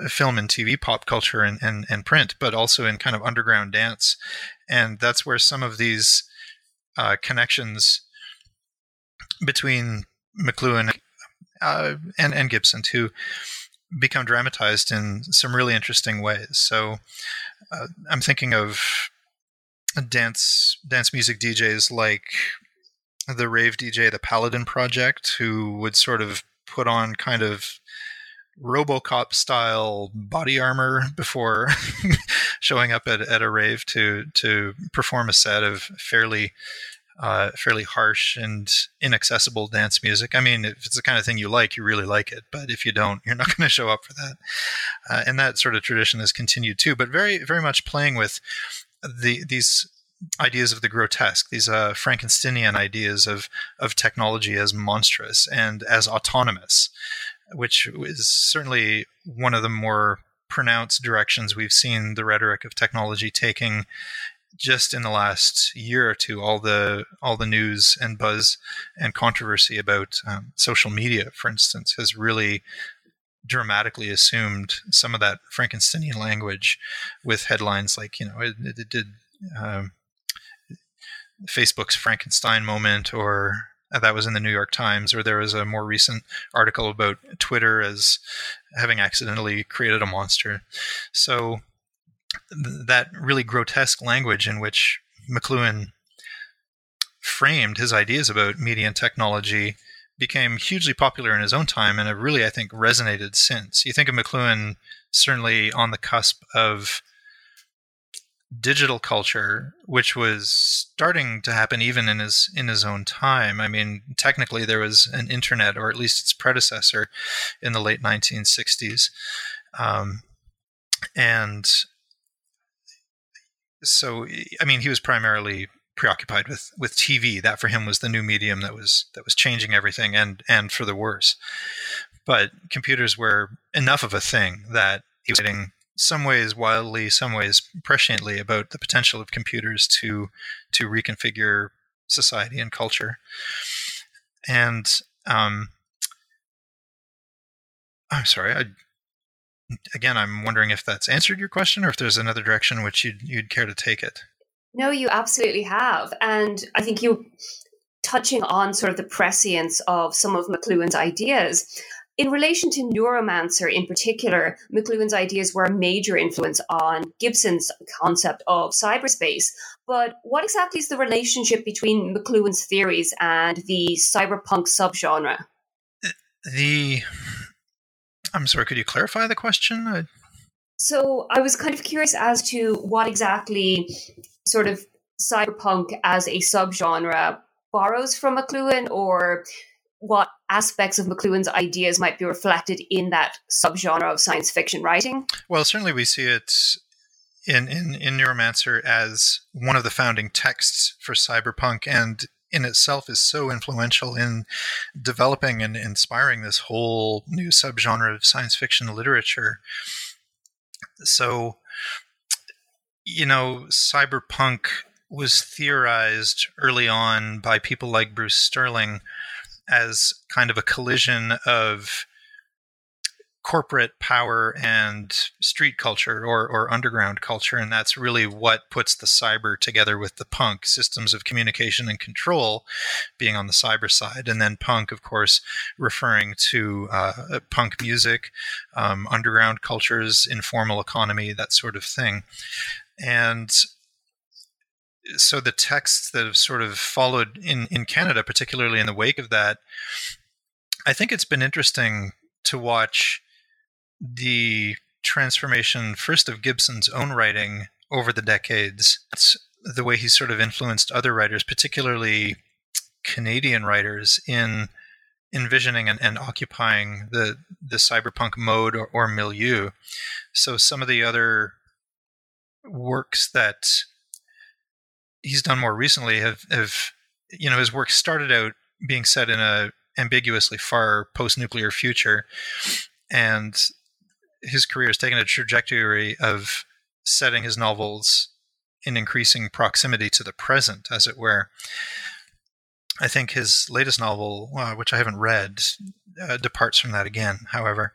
film and TV pop culture and, and, and print, but also in kind of underground dance. And that's where some of these uh, connections between McLuhan uh, and and Gibson too become dramatized in some really interesting ways. So uh, I'm thinking of dance dance music DJs like the rave DJ, the Paladin Project, who would sort of put on kind of RoboCop style body armor before showing up at, at a rave to to perform a set of fairly uh, fairly harsh and inaccessible dance music. I mean, if it's the kind of thing you like, you really like it. But if you don't, you're not going to show up for that. Uh, and that sort of tradition has continued too. But very, very much playing with the these ideas of the grotesque, these uh, Frankensteinian ideas of of technology as monstrous and as autonomous, which is certainly one of the more pronounced directions we've seen the rhetoric of technology taking just in the last year or two all the all the news and buzz and controversy about um, social media for instance has really dramatically assumed some of that frankensteinian language with headlines like you know it, it did um, facebook's frankenstein moment or that was in the New York Times, or there was a more recent article about Twitter as having accidentally created a monster. So th- that really grotesque language in which McLuhan framed his ideas about media and technology became hugely popular in his own time and have really, I think, resonated since. You think of McLuhan certainly on the cusp of digital culture, which was starting to happen even in his in his own time. I mean, technically there was an internet, or at least its predecessor, in the late 1960s, um, and so I mean, he was primarily preoccupied with with TV. That for him was the new medium that was that was changing everything, and and for the worse. But computers were enough of a thing that he was getting some ways wildly, some ways presciently about the potential of computers to to reconfigure society and culture. And um, I'm sorry, I again, I'm wondering if that's answered your question, or if there's another direction which you'd you'd care to take it. No, you absolutely have, and I think you touching on sort of the prescience of some of McLuhan's ideas. In relation to Neuromancer in particular, McLuhan's ideas were a major influence on Gibson's concept of cyberspace. But what exactly is the relationship between McLuhan's theories and the cyberpunk subgenre? The I'm sorry, could you clarify the question? I... So I was kind of curious as to what exactly sort of cyberpunk as a subgenre borrows from McLuhan or what aspects of McLuhan's ideas might be reflected in that subgenre of science fiction writing? Well, certainly we see it in, in, in Neuromancer as one of the founding texts for cyberpunk and in itself is so influential in developing and inspiring this whole new subgenre of science fiction literature. So, you know, cyberpunk was theorized early on by people like Bruce Sterling as kind of a collision of corporate power and street culture or, or underground culture. And that's really what puts the cyber together with the punk systems of communication and control being on the cyber side. And then punk, of course, referring to uh, punk music, um, underground cultures, informal economy, that sort of thing. And so the texts that have sort of followed in, in Canada, particularly in the wake of that, I think it's been interesting to watch the transformation first of Gibson's own writing over the decades. It's the way he's sort of influenced other writers, particularly Canadian writers, in envisioning and, and occupying the the cyberpunk mode or, or milieu. So some of the other works that he's done more recently have, have you know his work started out being set in a ambiguously far post-nuclear future. And his career has taken a trajectory of setting his novels in increasing proximity to the present as it were. I think his latest novel uh, which i haven't read uh, departs from that again however.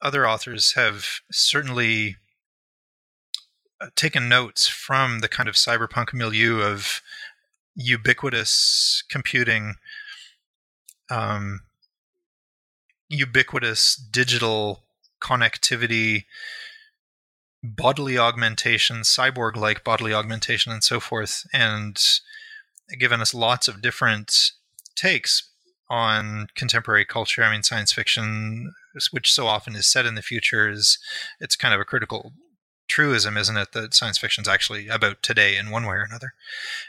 Other authors have certainly taken notes from the kind of cyberpunk milieu of ubiquitous computing, um, ubiquitous digital connectivity, bodily augmentation, cyborg like bodily augmentation, and so forth, and given us lots of different takes on contemporary culture. I mean, science fiction, which so often is set in the future, is it's kind of a critical truism, isn't it, that science fiction is actually about today in one way or another.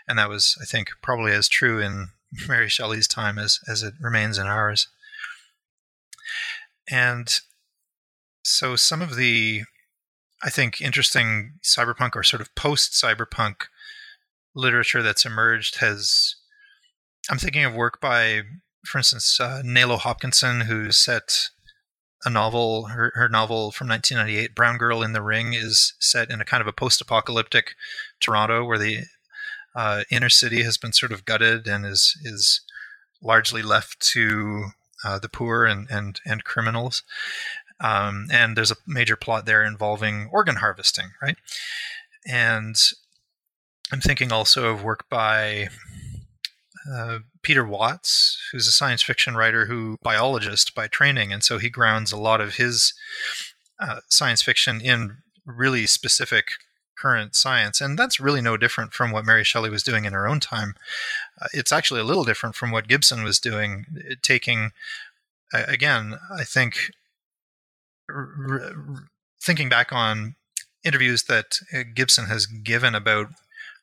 And that was, I think, probably as true in Mary Shelley's time as as it remains in ours. And so some of the I think interesting cyberpunk or sort of post cyberpunk literature that's emerged has I'm thinking of work by for instance uh, Nalo Hopkinson who set a novel her, her novel from 1998 Brown Girl in the Ring is set in a kind of a post-apocalyptic Toronto where the uh, inner city has been sort of gutted and is is largely left to uh, the poor and and and criminals. Um, and there's a major plot there involving organ harvesting, right? And I'm thinking also of work by uh, Peter Watts, who's a science fiction writer who biologist by training, and so he grounds a lot of his uh, science fiction in really specific current science. And that's really no different from what Mary Shelley was doing in her own time. Uh, it's actually a little different from what Gibson was doing, uh, taking, again, I think, r- r- thinking back on interviews that uh, Gibson has given about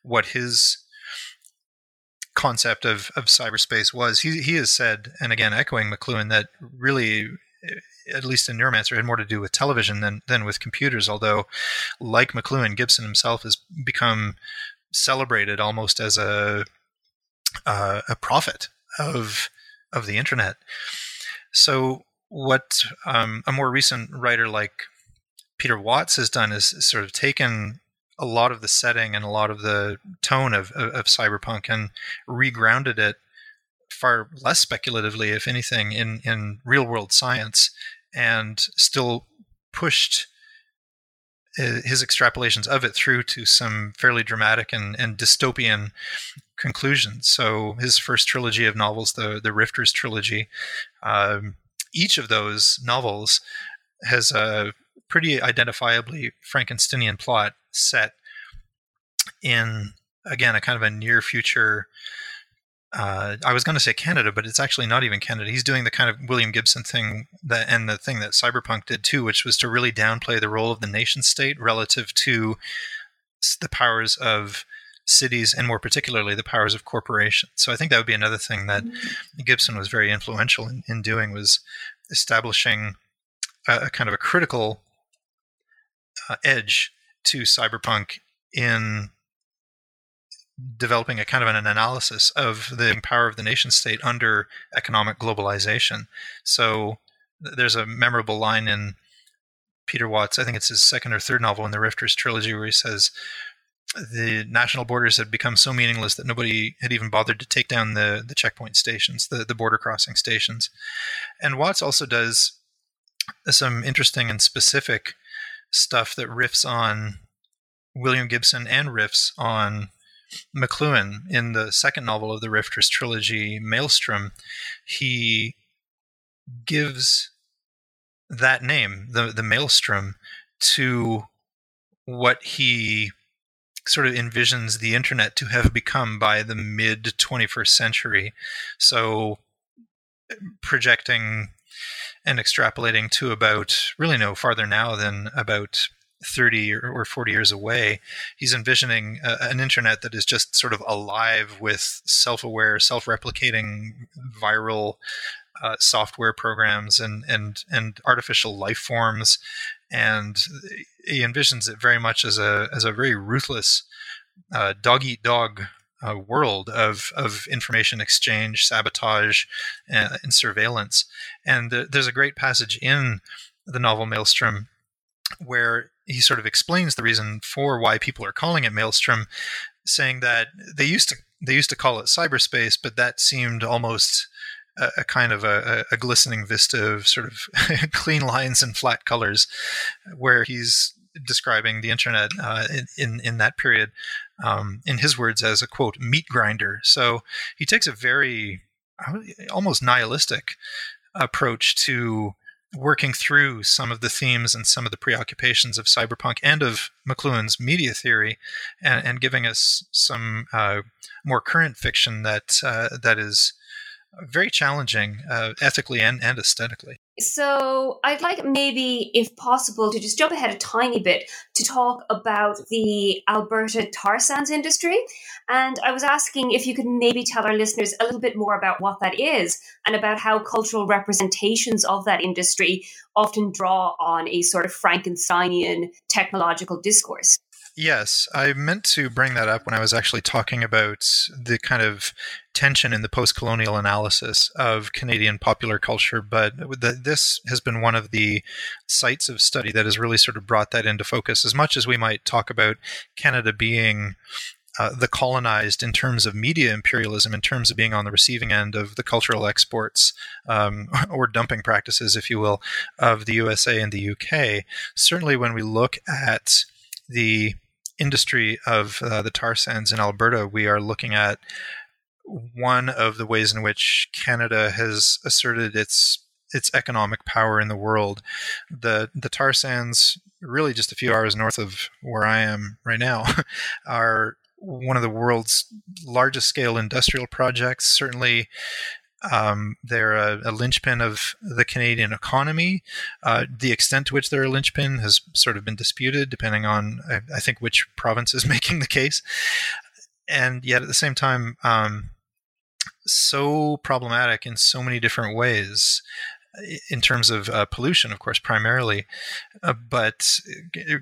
what his concept of, of cyberspace was. He, he has said, and again, echoing McLuhan, that really at least in Neuromancer, had more to do with television than than with computers. Although, like McLuhan, Gibson himself has become celebrated almost as a uh, a prophet of of the internet. So, what um, a more recent writer like Peter Watts has done is, is sort of taken a lot of the setting and a lot of the tone of, of, of cyberpunk and regrounded it far less speculatively, if anything, in, in real world science, and still pushed uh, his extrapolations of it through to some fairly dramatic and, and dystopian conclusions. So his first trilogy of novels, the the Rifters trilogy, um, each of those novels has a pretty identifiably Frankensteinian plot set in again a kind of a near future uh, I was going to say Canada, but it's actually not even Canada. He's doing the kind of William Gibson thing that, and the thing that Cyberpunk did too, which was to really downplay the role of the nation state relative to the powers of cities and more particularly the powers of corporations. So I think that would be another thing that mm-hmm. Gibson was very influential in, in doing was establishing a, a kind of a critical uh, edge to cyberpunk in developing a kind of an analysis of the power of the nation state under economic globalization. So there's a memorable line in Peter Watts, I think it's his second or third novel in the Rifters trilogy, where he says, the national borders had become so meaningless that nobody had even bothered to take down the, the checkpoint stations, the, the border crossing stations. And Watts also does some interesting and specific stuff that riffs on William Gibson and riffs on McLuhan in the second novel of the Rifters trilogy, Maelstrom, he gives that name, the the Maelstrom, to what he sort of envisions the internet to have become by the mid 21st century. So projecting and extrapolating to about really no farther now than about 30 or 40 years away, he's envisioning an internet that is just sort of alive with self aware, self replicating viral uh, software programs and, and, and artificial life forms. And he envisions it very much as a, as a very ruthless uh, dog eat dog uh, world of, of information exchange, sabotage, and, surveillance. And there's a great passage in the novel Maelstrom where he sort of explains the reason for why people are calling it Maelstrom, saying that they used to they used to call it cyberspace, but that seemed almost a, a kind of a, a, glistening vista of sort of clean lines and flat colors, where he's describing the internet uh, in, in that period, um, in his words, as a quote meat grinder. So he takes a very almost nihilistic approach to working through some of the themes and some of the preoccupations of cyberpunk and of McLuhan's media theory, and, and giving us some uh, more current fiction that uh, that is very challenging uh, ethically and, and aesthetically. So, I'd like maybe, if possible, to just jump ahead a tiny bit to talk about the Alberta tar sands industry. And I was asking if you could maybe tell our listeners a little bit more about what that is and about how cultural representations of that industry often draw on a sort of Frankensteinian technological discourse. Yes, I meant to bring that up when I was actually talking about the kind of tension in the post colonial analysis of Canadian popular culture, but the, this has been one of the sites of study that has really sort of brought that into focus. As much as we might talk about Canada being uh, the colonized in terms of media imperialism, in terms of being on the receiving end of the cultural exports um, or dumping practices, if you will, of the USA and the UK. Certainly, when we look at the industry of uh, the tar sands in Alberta, we are looking at one of the ways in which Canada has asserted its its economic power in the world. The the tar sands, really just a few hours north of where I am right now, are one of the world's largest scale industrial projects. Certainly, um, they're a, a, linchpin of the Canadian economy. Uh, the extent to which they're a linchpin has sort of been disputed, depending on, I, I think, which province is making the case. And yet, at the same time, um, so problematic in so many different ways in terms of uh, pollution, of course, primarily, uh, but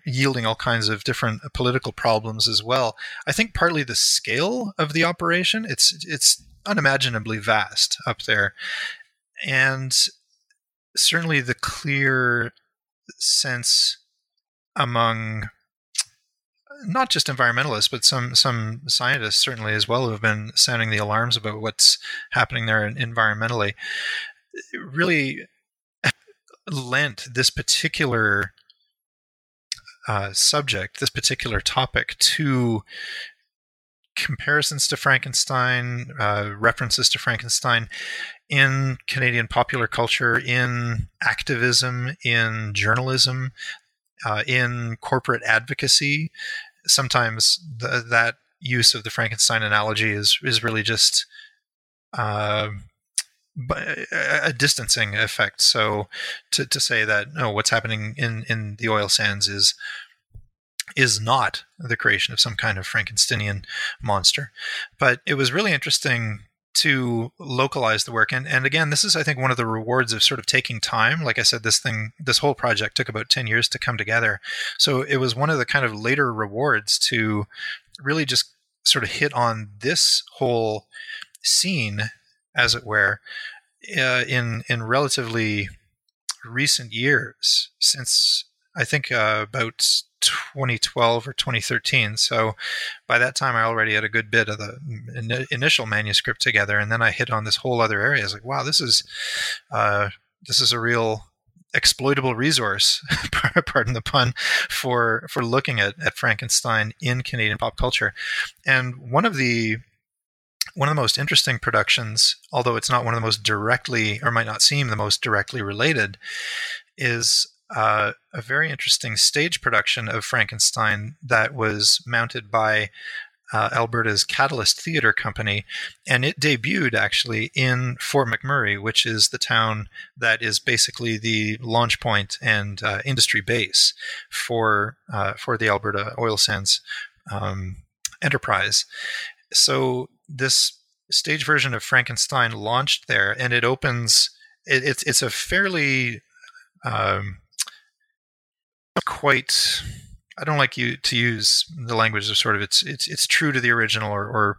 yielding all kinds of different political problems as well. I think partly the scale of the operation it's it's unimaginably vast up there, and certainly the clear sense among not just environmentalists, but some some scientists certainly as well who have been sounding the alarms about what's happening there environmentally. Really lent this particular uh, subject, this particular topic, to comparisons to Frankenstein, uh, references to Frankenstein in Canadian popular culture, in activism, in journalism, uh, in corporate advocacy, sometimes the, that use of the Frankenstein analogy is is really just uh, a distancing effect. So to, to say that no, what's happening in, in the oil sands is is not the creation of some kind of Frankensteinian monster. But it was really interesting to localize the work. And and again this is i think one of the rewards of sort of taking time. Like i said this thing this whole project took about 10 years to come together. So it was one of the kind of later rewards to really just sort of hit on this whole scene as it were uh, in in relatively recent years since i think uh, about 2012 or 2013. So by that time, I already had a good bit of the in- initial manuscript together, and then I hit on this whole other area. I was like, wow, this is uh, this is a real exploitable resource, pardon the pun, for for looking at, at Frankenstein in Canadian pop culture. And one of the one of the most interesting productions, although it's not one of the most directly or might not seem the most directly related, is uh, a very interesting stage production of Frankenstein that was mounted by uh, Alberta's Catalyst Theatre Company, and it debuted actually in Fort McMurray, which is the town that is basically the launch point and uh, industry base for uh, for the Alberta oil sands um, enterprise. So this stage version of Frankenstein launched there, and it opens. It, it's it's a fairly um, quite I don't like you to use the language of sort of it's it's it's true to the original or or,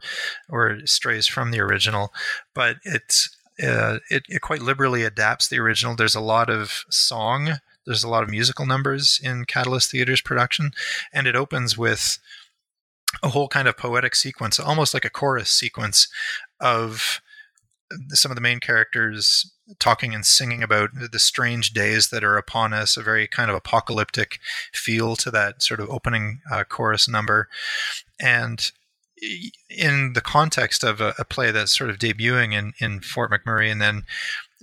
or strays from the original, but it's uh, it, it quite liberally adapts the original. There's a lot of song, there's a lot of musical numbers in Catalyst Theatre's production, and it opens with a whole kind of poetic sequence, almost like a chorus sequence of some of the main characters talking and singing about the strange days that are upon us, a very kind of apocalyptic feel to that sort of opening uh, chorus number. And in the context of a, a, play that's sort of debuting in, in Fort McMurray and then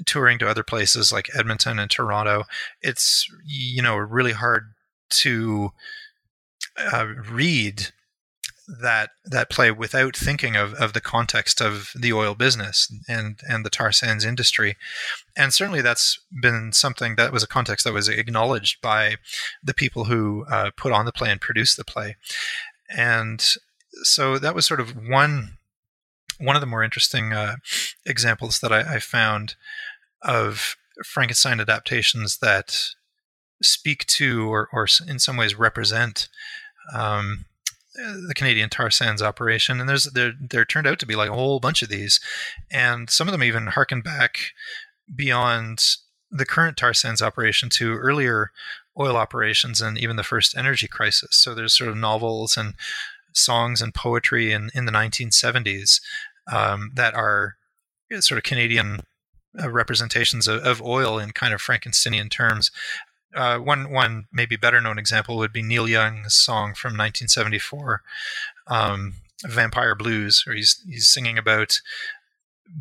touring to other places like Edmonton and Toronto, it's you know really hard to uh, read that that play without thinking of, of the context of the oil business and and the tar sands industry. And certainly that's been something that was a context that was acknowledged by the people who uh, put on the play and produced the play. And so that was sort of one one of the more interesting uh, examples that I, I found of Frankenstein adaptations that speak to or, or in some ways represent um, the Canadian tar sands operation, and there's there there turned out to be like a whole bunch of these, and some of them even harken back beyond the current tar sands operation to earlier oil operations and even the first energy crisis. So there's sort of novels and songs and poetry in, in the 1970s um, that are sort of Canadian uh, representations of, of, oil in kind of Frankensteinian terms uh, one one maybe better known example would be Neil Young's song from 1974, um, "Vampire Blues," where he's he's singing about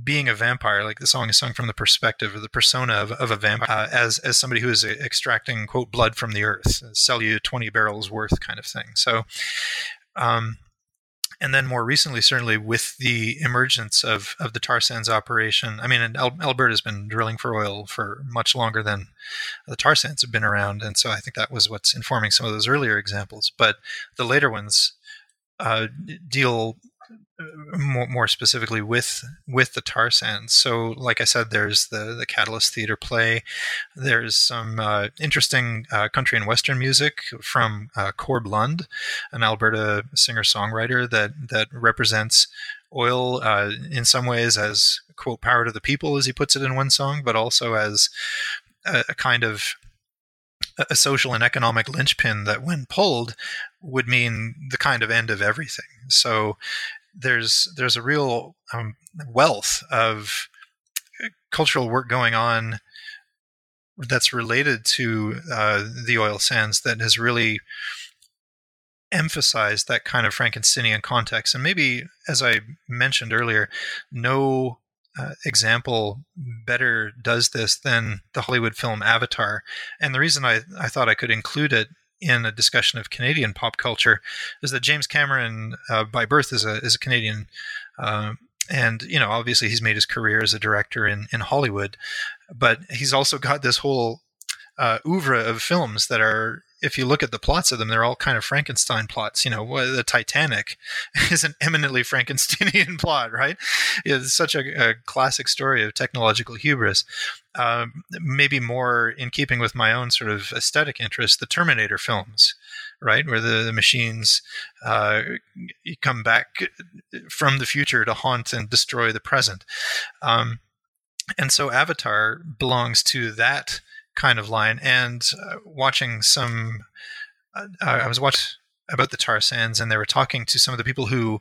being a vampire. Like the song is sung from the perspective or the persona of, of a vampire uh, as as somebody who is extracting quote blood from the earth, sell you 20 barrels worth kind of thing. So. Um, and then more recently, certainly with the emergence of, of the tar sands operation. I mean, Alberta's been drilling for oil for much longer than the tar sands have been around, and so I think that was what's informing some of those earlier examples. But the later ones uh, deal more, more specifically with with the tar sands. So, like I said, there's the the Catalyst Theater play. There's some uh, interesting uh, country and western music from uh, Corb Lund, an Alberta singer songwriter that that represents oil uh, in some ways as quote power to the people, as he puts it in one song, but also as a, a kind of a social and economic linchpin that, when pulled, would mean the kind of end of everything. So there's there's a real um, wealth of cultural work going on that's related to uh, the oil sands that has really emphasized that kind of Frankensteinian context. And maybe, as I mentioned earlier, no uh, example better does this than the Hollywood film Avatar. And the reason I, I thought I could include it in a discussion of Canadian pop culture is that James Cameron, uh, by birth, is a is a Canadian, uh, and you know obviously he's made his career as a director in in Hollywood, but he's also got this whole uh, oeuvre of films that are if you look at the plots of them, they're all kind of Frankenstein plots. You know, the Titanic is an eminently Frankensteinian plot, right? It's such a, a classic story of technological hubris. Um, maybe more in keeping with my own sort of aesthetic interest, the Terminator films, right, where the, the machines uh, come back from the future to haunt and destroy the present. Um, and so Avatar belongs to that kind of line. And uh, watching some, uh, I was watching about the tar sands, and they were talking to some of the people who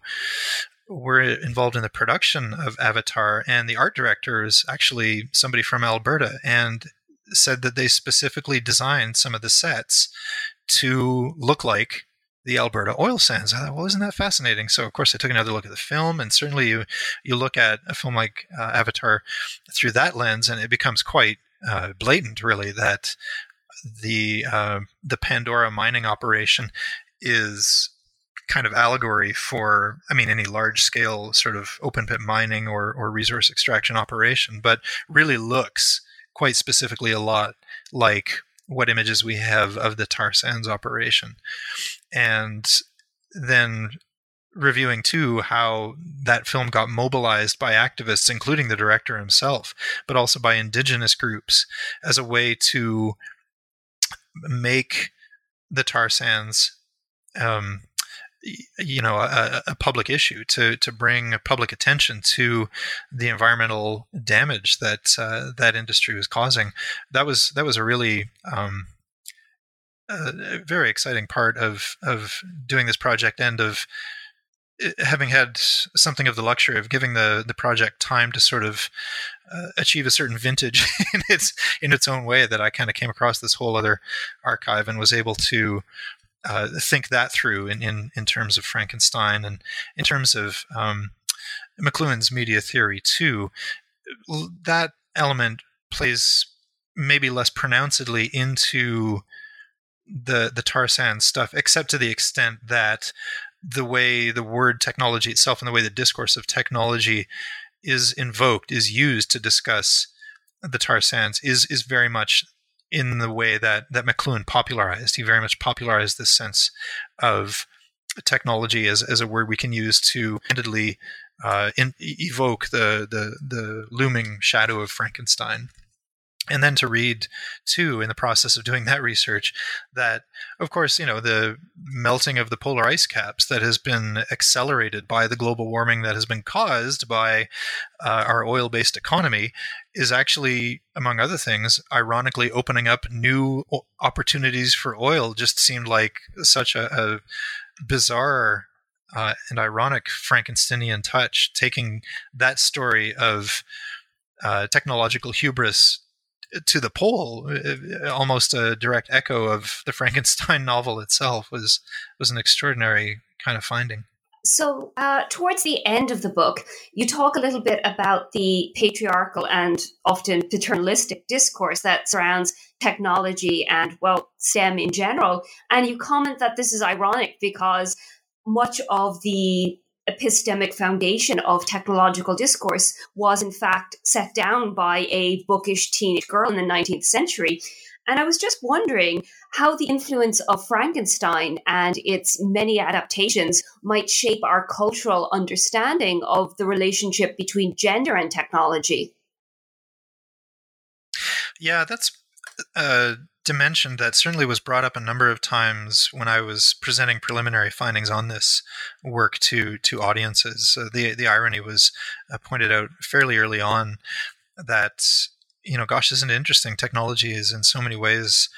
were involved in the production of Avatar, and the art director is actually somebody from Alberta, and said that they specifically designed some of the sets to look like the Alberta oil sands. I thought, well, isn't that fascinating? So, of course, I took another look at the film, and certainly you you look at a film like uh, Avatar through that lens, and it becomes quite uh, blatant, really, that the uh, the Pandora mining operation is kind of allegory for, I mean, any large scale sort of open pit mining or, or resource extraction operation, but really looks quite specifically a lot like what images we have of the tar sands operation. And then reviewing too how that film got mobilized by activists, including the director himself, but also by indigenous groups as a way to make the tar sands, um, you know, a, a, public issue to to bring public attention to the environmental damage that uh, that industry was causing. That was that was a really um, a very exciting part of of doing this project and of having had something of the luxury of giving the the project time to sort of uh, achieve a certain vintage in its in its own way, that I kind of came across this whole other archive and was able to uh, think that through in, in in terms of Frankenstein and in terms of um, McLuhan's media theory too. That element plays maybe less pronouncedly into the the tar sands stuff, except to the extent that the way the word technology itself and the way the discourse of technology is invoked, is used to discuss the tar sands, is is very much in the way that that McLuhan popularized. He very much popularized this sense of technology as, as a word we can use to candidly uh, in, evoke the, the the looming shadow of Frankenstein and then to read too in the process of doing that research that of course you know the melting of the polar ice caps that has been accelerated by the global warming that has been caused by uh, our oil-based economy is actually among other things ironically opening up new opportunities for oil. Just seemed like such a, a bizarre uh, and ironic frankensteinian touch taking that story of uh, technological hubris to the pole, uh, almost a direct echo of the Frankenstein novel itself, was was an extraordinary kind of finding. So, uh, towards the end of the book, you talk a little bit about the patriarchal and often paternalistic discourse that surrounds technology and, well, STEM in general. And you comment that this is ironic because much of the epistemic foundation of technological discourse was in fact set down by a bookish teenage girl in the 19th century. And I was just wondering how the influence of Frankenstein and its many adaptations might shape our cultural understanding of the relationship between gender and technology. Yeah, that's uh, dimension that certainly was brought up a number of times when I was presenting preliminary findings on this work to to audiences. Uh, the the irony was uh, pointed out fairly early on that you know, gosh, isn't it interesting? Technology is in so many ways,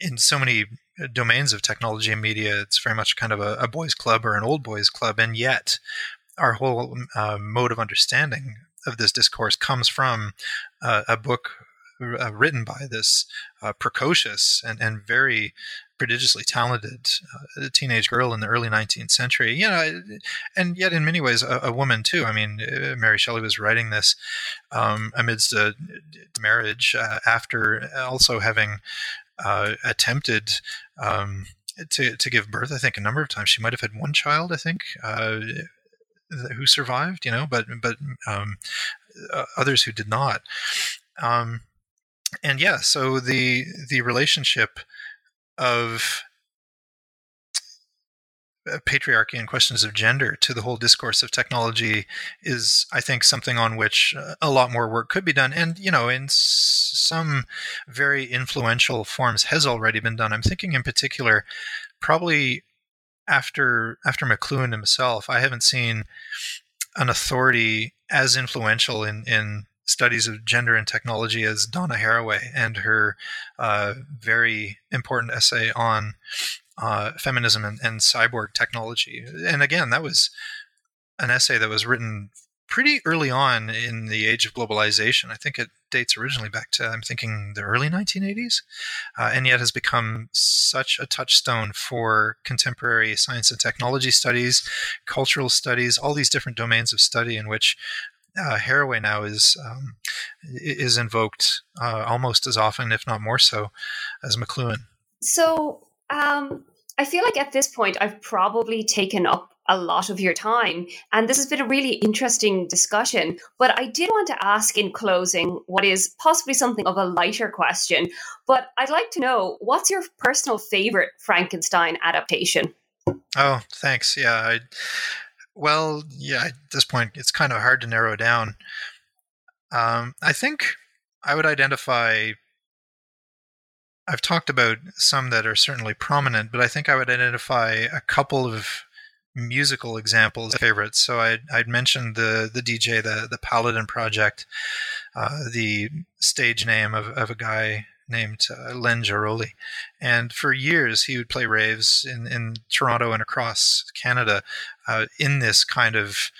in so many domains of technology and media, it's very much kind of a, a boys' club or an old boys' club, and yet our whole uh, mode of understanding of this discourse comes from uh, a book uh, written by this uh, precocious and, and very prodigiously talented uh, teenage girl in the early 19th century. You know, and yet in many ways a, a woman too. I mean, uh, Mary Shelley was writing this um, amidst a marriage uh, after also having uh, attempted. Um, to, to give birth, I think a number of times. She might have had one child, I think, who survived, you know, but but um, others who did not. Um, and yeah, so the the relationship of uh, patriarchy and questions of gender to the whole discourse of technology is i think something on which uh, a lot more work could be done. And you know in some very influential forms has already been done. I'm thinking in particular probably after after mcluhan himself i haven't seen an authority as influential in in studies of gender and technology as Donna Haraway and her uh, very important essay on uh, feminism and, and, cyborg technology. And again, that was an essay that was written pretty early on in the age of globalization. I think it dates originally back to, I'm thinking, the early 1980s, uh, and yet has become such a touchstone for contemporary science and technology studies, cultural studies, all these different domains of study in which uh, Haraway now is um, is invoked uh, almost as often, if not more so, as McLuhan. So um, I feel like at this point I've probably taken up a lot of your time, and this has been a really interesting discussion. But I did want to ask in closing what is possibly something of a lighter question. But I'd like to know what's your personal favorite Frankenstein adaptation? Oh, thanks. Yeah, I well, yeah, at this point, it's kind of hard to narrow down. Um, I think I would identify. I've talked about some that are certainly prominent, but I think I would identify a couple of musical examples favorites. So I'd, I'd mentioned the the DJ, the the Paladin Project, uh, the stage name of, of a guy named uh, Len Jaroli. And for years, he would play raves in, in Toronto and across Canada uh, in this kind of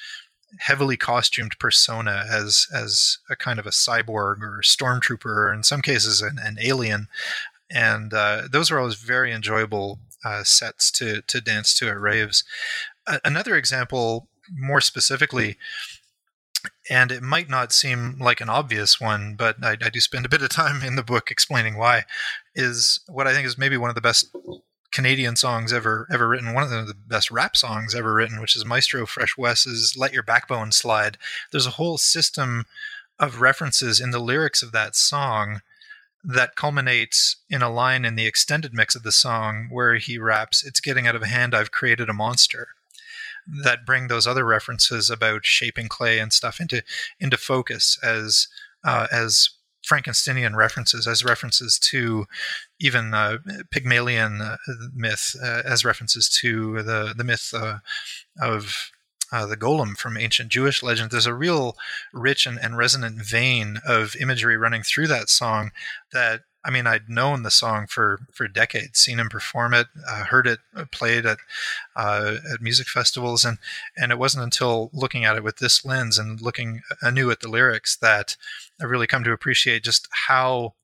heavily costumed persona as as a kind of a cyborg or stormtrooper, or in some cases an, an alien. And uh, those were always very enjoyable uh, sets to to dance to at raves. another example, more specifically, and it might not seem like an obvious one, but I, I, do spend a bit of time in the book explaining why. Is what I think is maybe one of the best Canadian songs ever ever written, one of the best rap songs ever written, which is Maestro Fresh Wes's "Let Your Backbone Slide." There's a whole system of references in the lyrics of that song that culminates in a line in the extended mix of the song where he raps, It's getting out of hand, I've created a monster. That bring those other references about shaping clay and stuff into into focus as uh, as Frankensteinian references, as references to even uh, Pygmalion uh, myth, uh, as references to the the myth uh, of uh, the golem from ancient Jewish legend, there's a real rich and, and resonant vein of imagery running through that song that I mean, I'd known the song for, for decades, seen him perform it, uh, heard it uh, played at uh, at music festivals, and and it wasn't until looking at it with this lens and looking anew at the lyrics that I really come to appreciate just how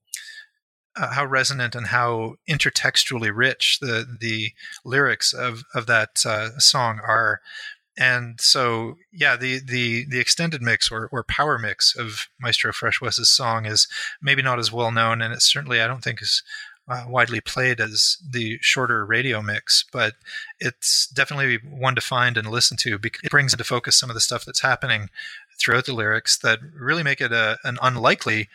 uh, how resonant and how intertextually rich the the lyrics of of that uh, song are and so yeah the the the extended mix or, or power mix of maestro fresh wes's song is maybe not as well known and it's certainly i don't think is uh, widely played as the shorter radio mix but it's definitely one to find and listen to because it brings into focus some of the stuff that's happening throughout the lyrics that really make it a, an unlikely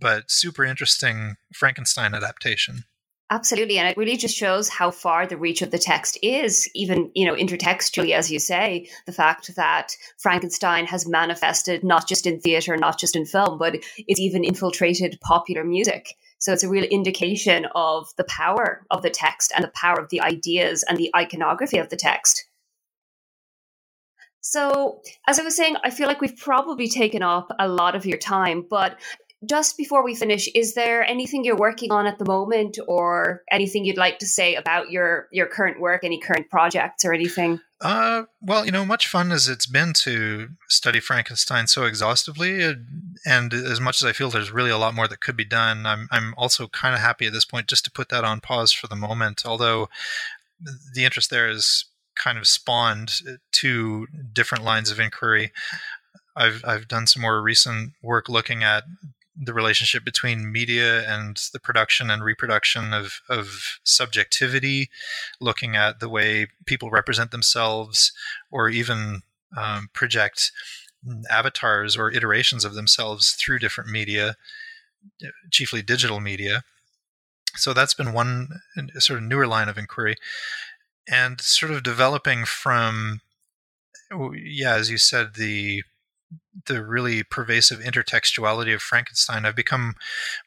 but super interesting frankenstein adaptation Absolutely. And it really just shows how far the reach of the text is, even, you know, intertextually, as you say, the fact that Frankenstein has manifested not just in theatre, not just in film, but it's even infiltrated popular music. So it's a real indication of the power of the text and the power of the ideas and the iconography of the text. So, as I was saying, I feel like we've probably taken up a lot of your time, but just before we finish, is there anything you're working on at the moment, or anything you'd like to say about your your current work, any current projects or anything? Uh, well, you know, much fun as it's been to study Frankenstein so exhaustively, and as much as I feel there's really a lot more that could be done, I'm I'm also kind of happy at this point just to put that on pause for the moment. Although the interest there is kind of spawned two different lines of inquiry. I've I've done some more recent work looking at the relationship between media and the production and reproduction of, of subjectivity, looking at the way people represent themselves or even um, project avatars or iterations of themselves through different media, chiefly digital media. So that's been one sort of newer line of inquiry. And sort of developing from, yeah, as you said, the the really pervasive intertextuality of Frankenstein, I've become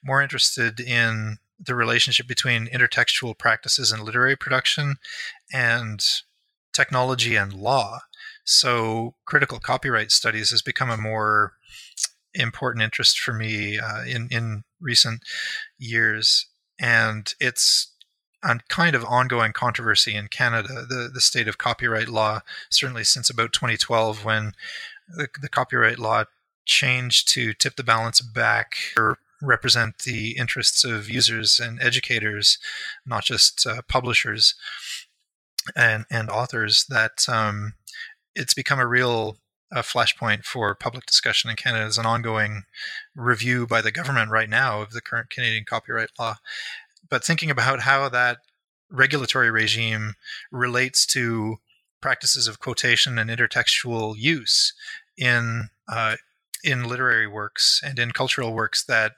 more interested in the relationship between intertextual practices in literary production and technology and law. So, critical copyright studies has become a more important interest for me uh, in in recent years, and it's a kind of ongoing controversy in Canada. The the state of copyright law, certainly since about 2012, when the, the copyright law changed to tip the balance back or represent the interests of users and educators, not just uh, publishers and and authors. That um, it's become a real uh, flashpoint for public discussion in Canada. There's an ongoing review by the government right now of the current Canadian copyright law. But thinking about how that regulatory regime relates to practices of quotation and intertextual use in uh, in literary works and in cultural works that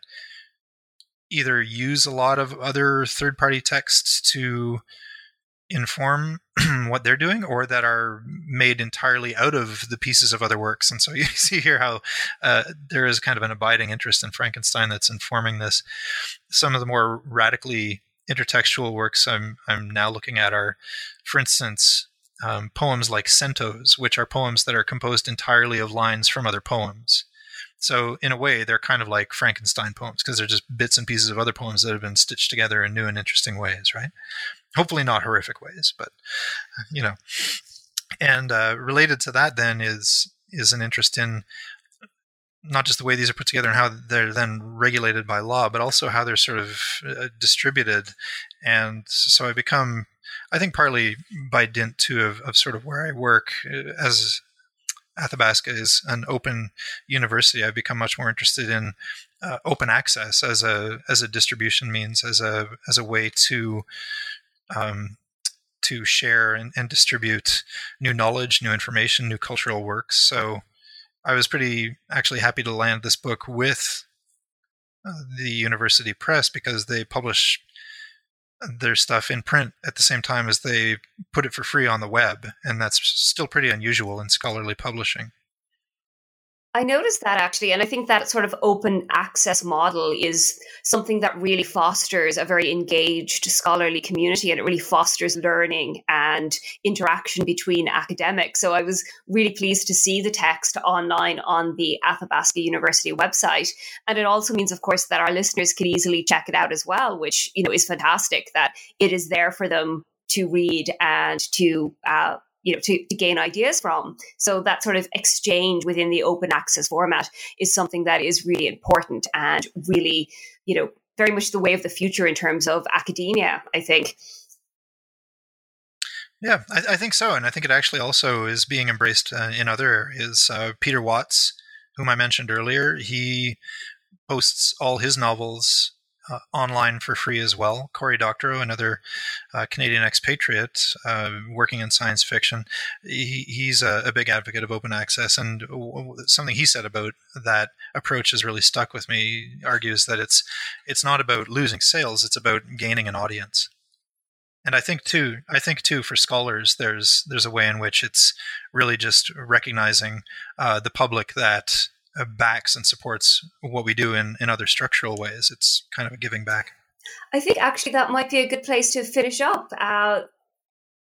either use a lot of other third party texts to inform what they're doing or that are made entirely out of the pieces of other works. And so you see here how uh, there is kind of an abiding interest in frankenstein that's informing this. Some of the more radically intertextual works i'm i'm now looking at are for instance um, poems like centos, which are poems that are composed entirely of lines from other poems. So, in a way, they're kind of like Frankenstein poems because they're just bits and pieces of other poems that have been stitched together in new and interesting ways, right? Hopefully, not horrific ways, but you know. And uh, related to that, then is is an interest in not just the way these are put together and how they're then regulated by law, but also how they're sort of uh, distributed. And so I become I think partly by dint too of, of sort of where I work uh, as Athabasca is an open university, I've become much more interested in uh, open access as a as a distribution means, as a as a way to um, to share and, and, distribute new knowledge, new information, new cultural works. So I was pretty actually happy to land this book with uh, the university press because they publish their stuff in print at the same time as they put it for free on the web, and that's still pretty unusual in scholarly publishing. I noticed that actually, and I think that sort of open access model is something that really fosters a very engaged scholarly community and it really fosters learning and interaction between academics. So I was really pleased to see the text online on the Athabasca University website. And it also means, of course, that our listeners can easily check it out as well, which, you know, is fantastic that it is there for them to read and to uh, you know to, to gain ideas from so that sort of exchange within the open access format is something that is really important and really you know very much the way of the future in terms of academia i think yeah, I, I, think so, and I think it actually also is being embraced uh, in other areas. Uh, Peter Watts, whom I mentioned earlier, he posts all his novels uh, online for free as well. Cory Doctorow, another uh, Canadian expatriate uh, working in science fiction, he, he's a, a, big advocate of open access. And something he said about that approach has really stuck with me. He argues that it's it's not about losing sales; it's about gaining an audience. And I think too, I think too, for scholars, there's there's a way in which it's really just recognizing uh, the public that backs and supports what we do in, in other structural ways. It's kind of a giving back. I think actually that might be a good place to finish up. Uh,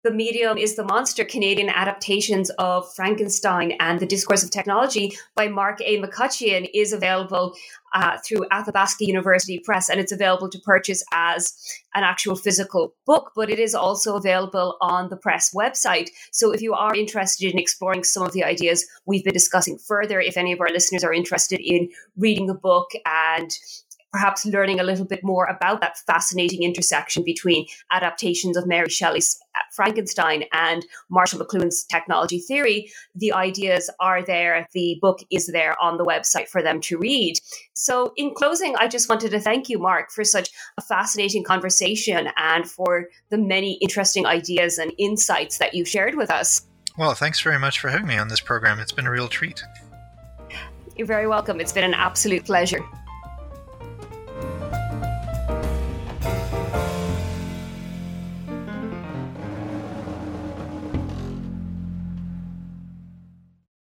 the Medium is the Monster Canadian adaptations of Frankenstein and the Discourse of Technology by Mark A. McCutcheon is available uh, through Athabasca University Press and it's available to purchase as an actual physical book, but it is also available on the press website. So if you are interested in exploring some of the ideas we've been discussing further, if any of our listeners are interested in reading the book and perhaps learning a little bit more about that fascinating intersection between adaptations of Mary Shelley's uh, Frankenstein and Marshall McLuhan's technology theory, the ideas are there. The book is there on the website for them to read. So, in closing, I just wanted to thank you, Mark, for such a fascinating conversation and for the many interesting ideas and insights that you shared with us. Well, thanks very much for having me on this program. It's been a real treat. You're very welcome. It's been an absolute pleasure.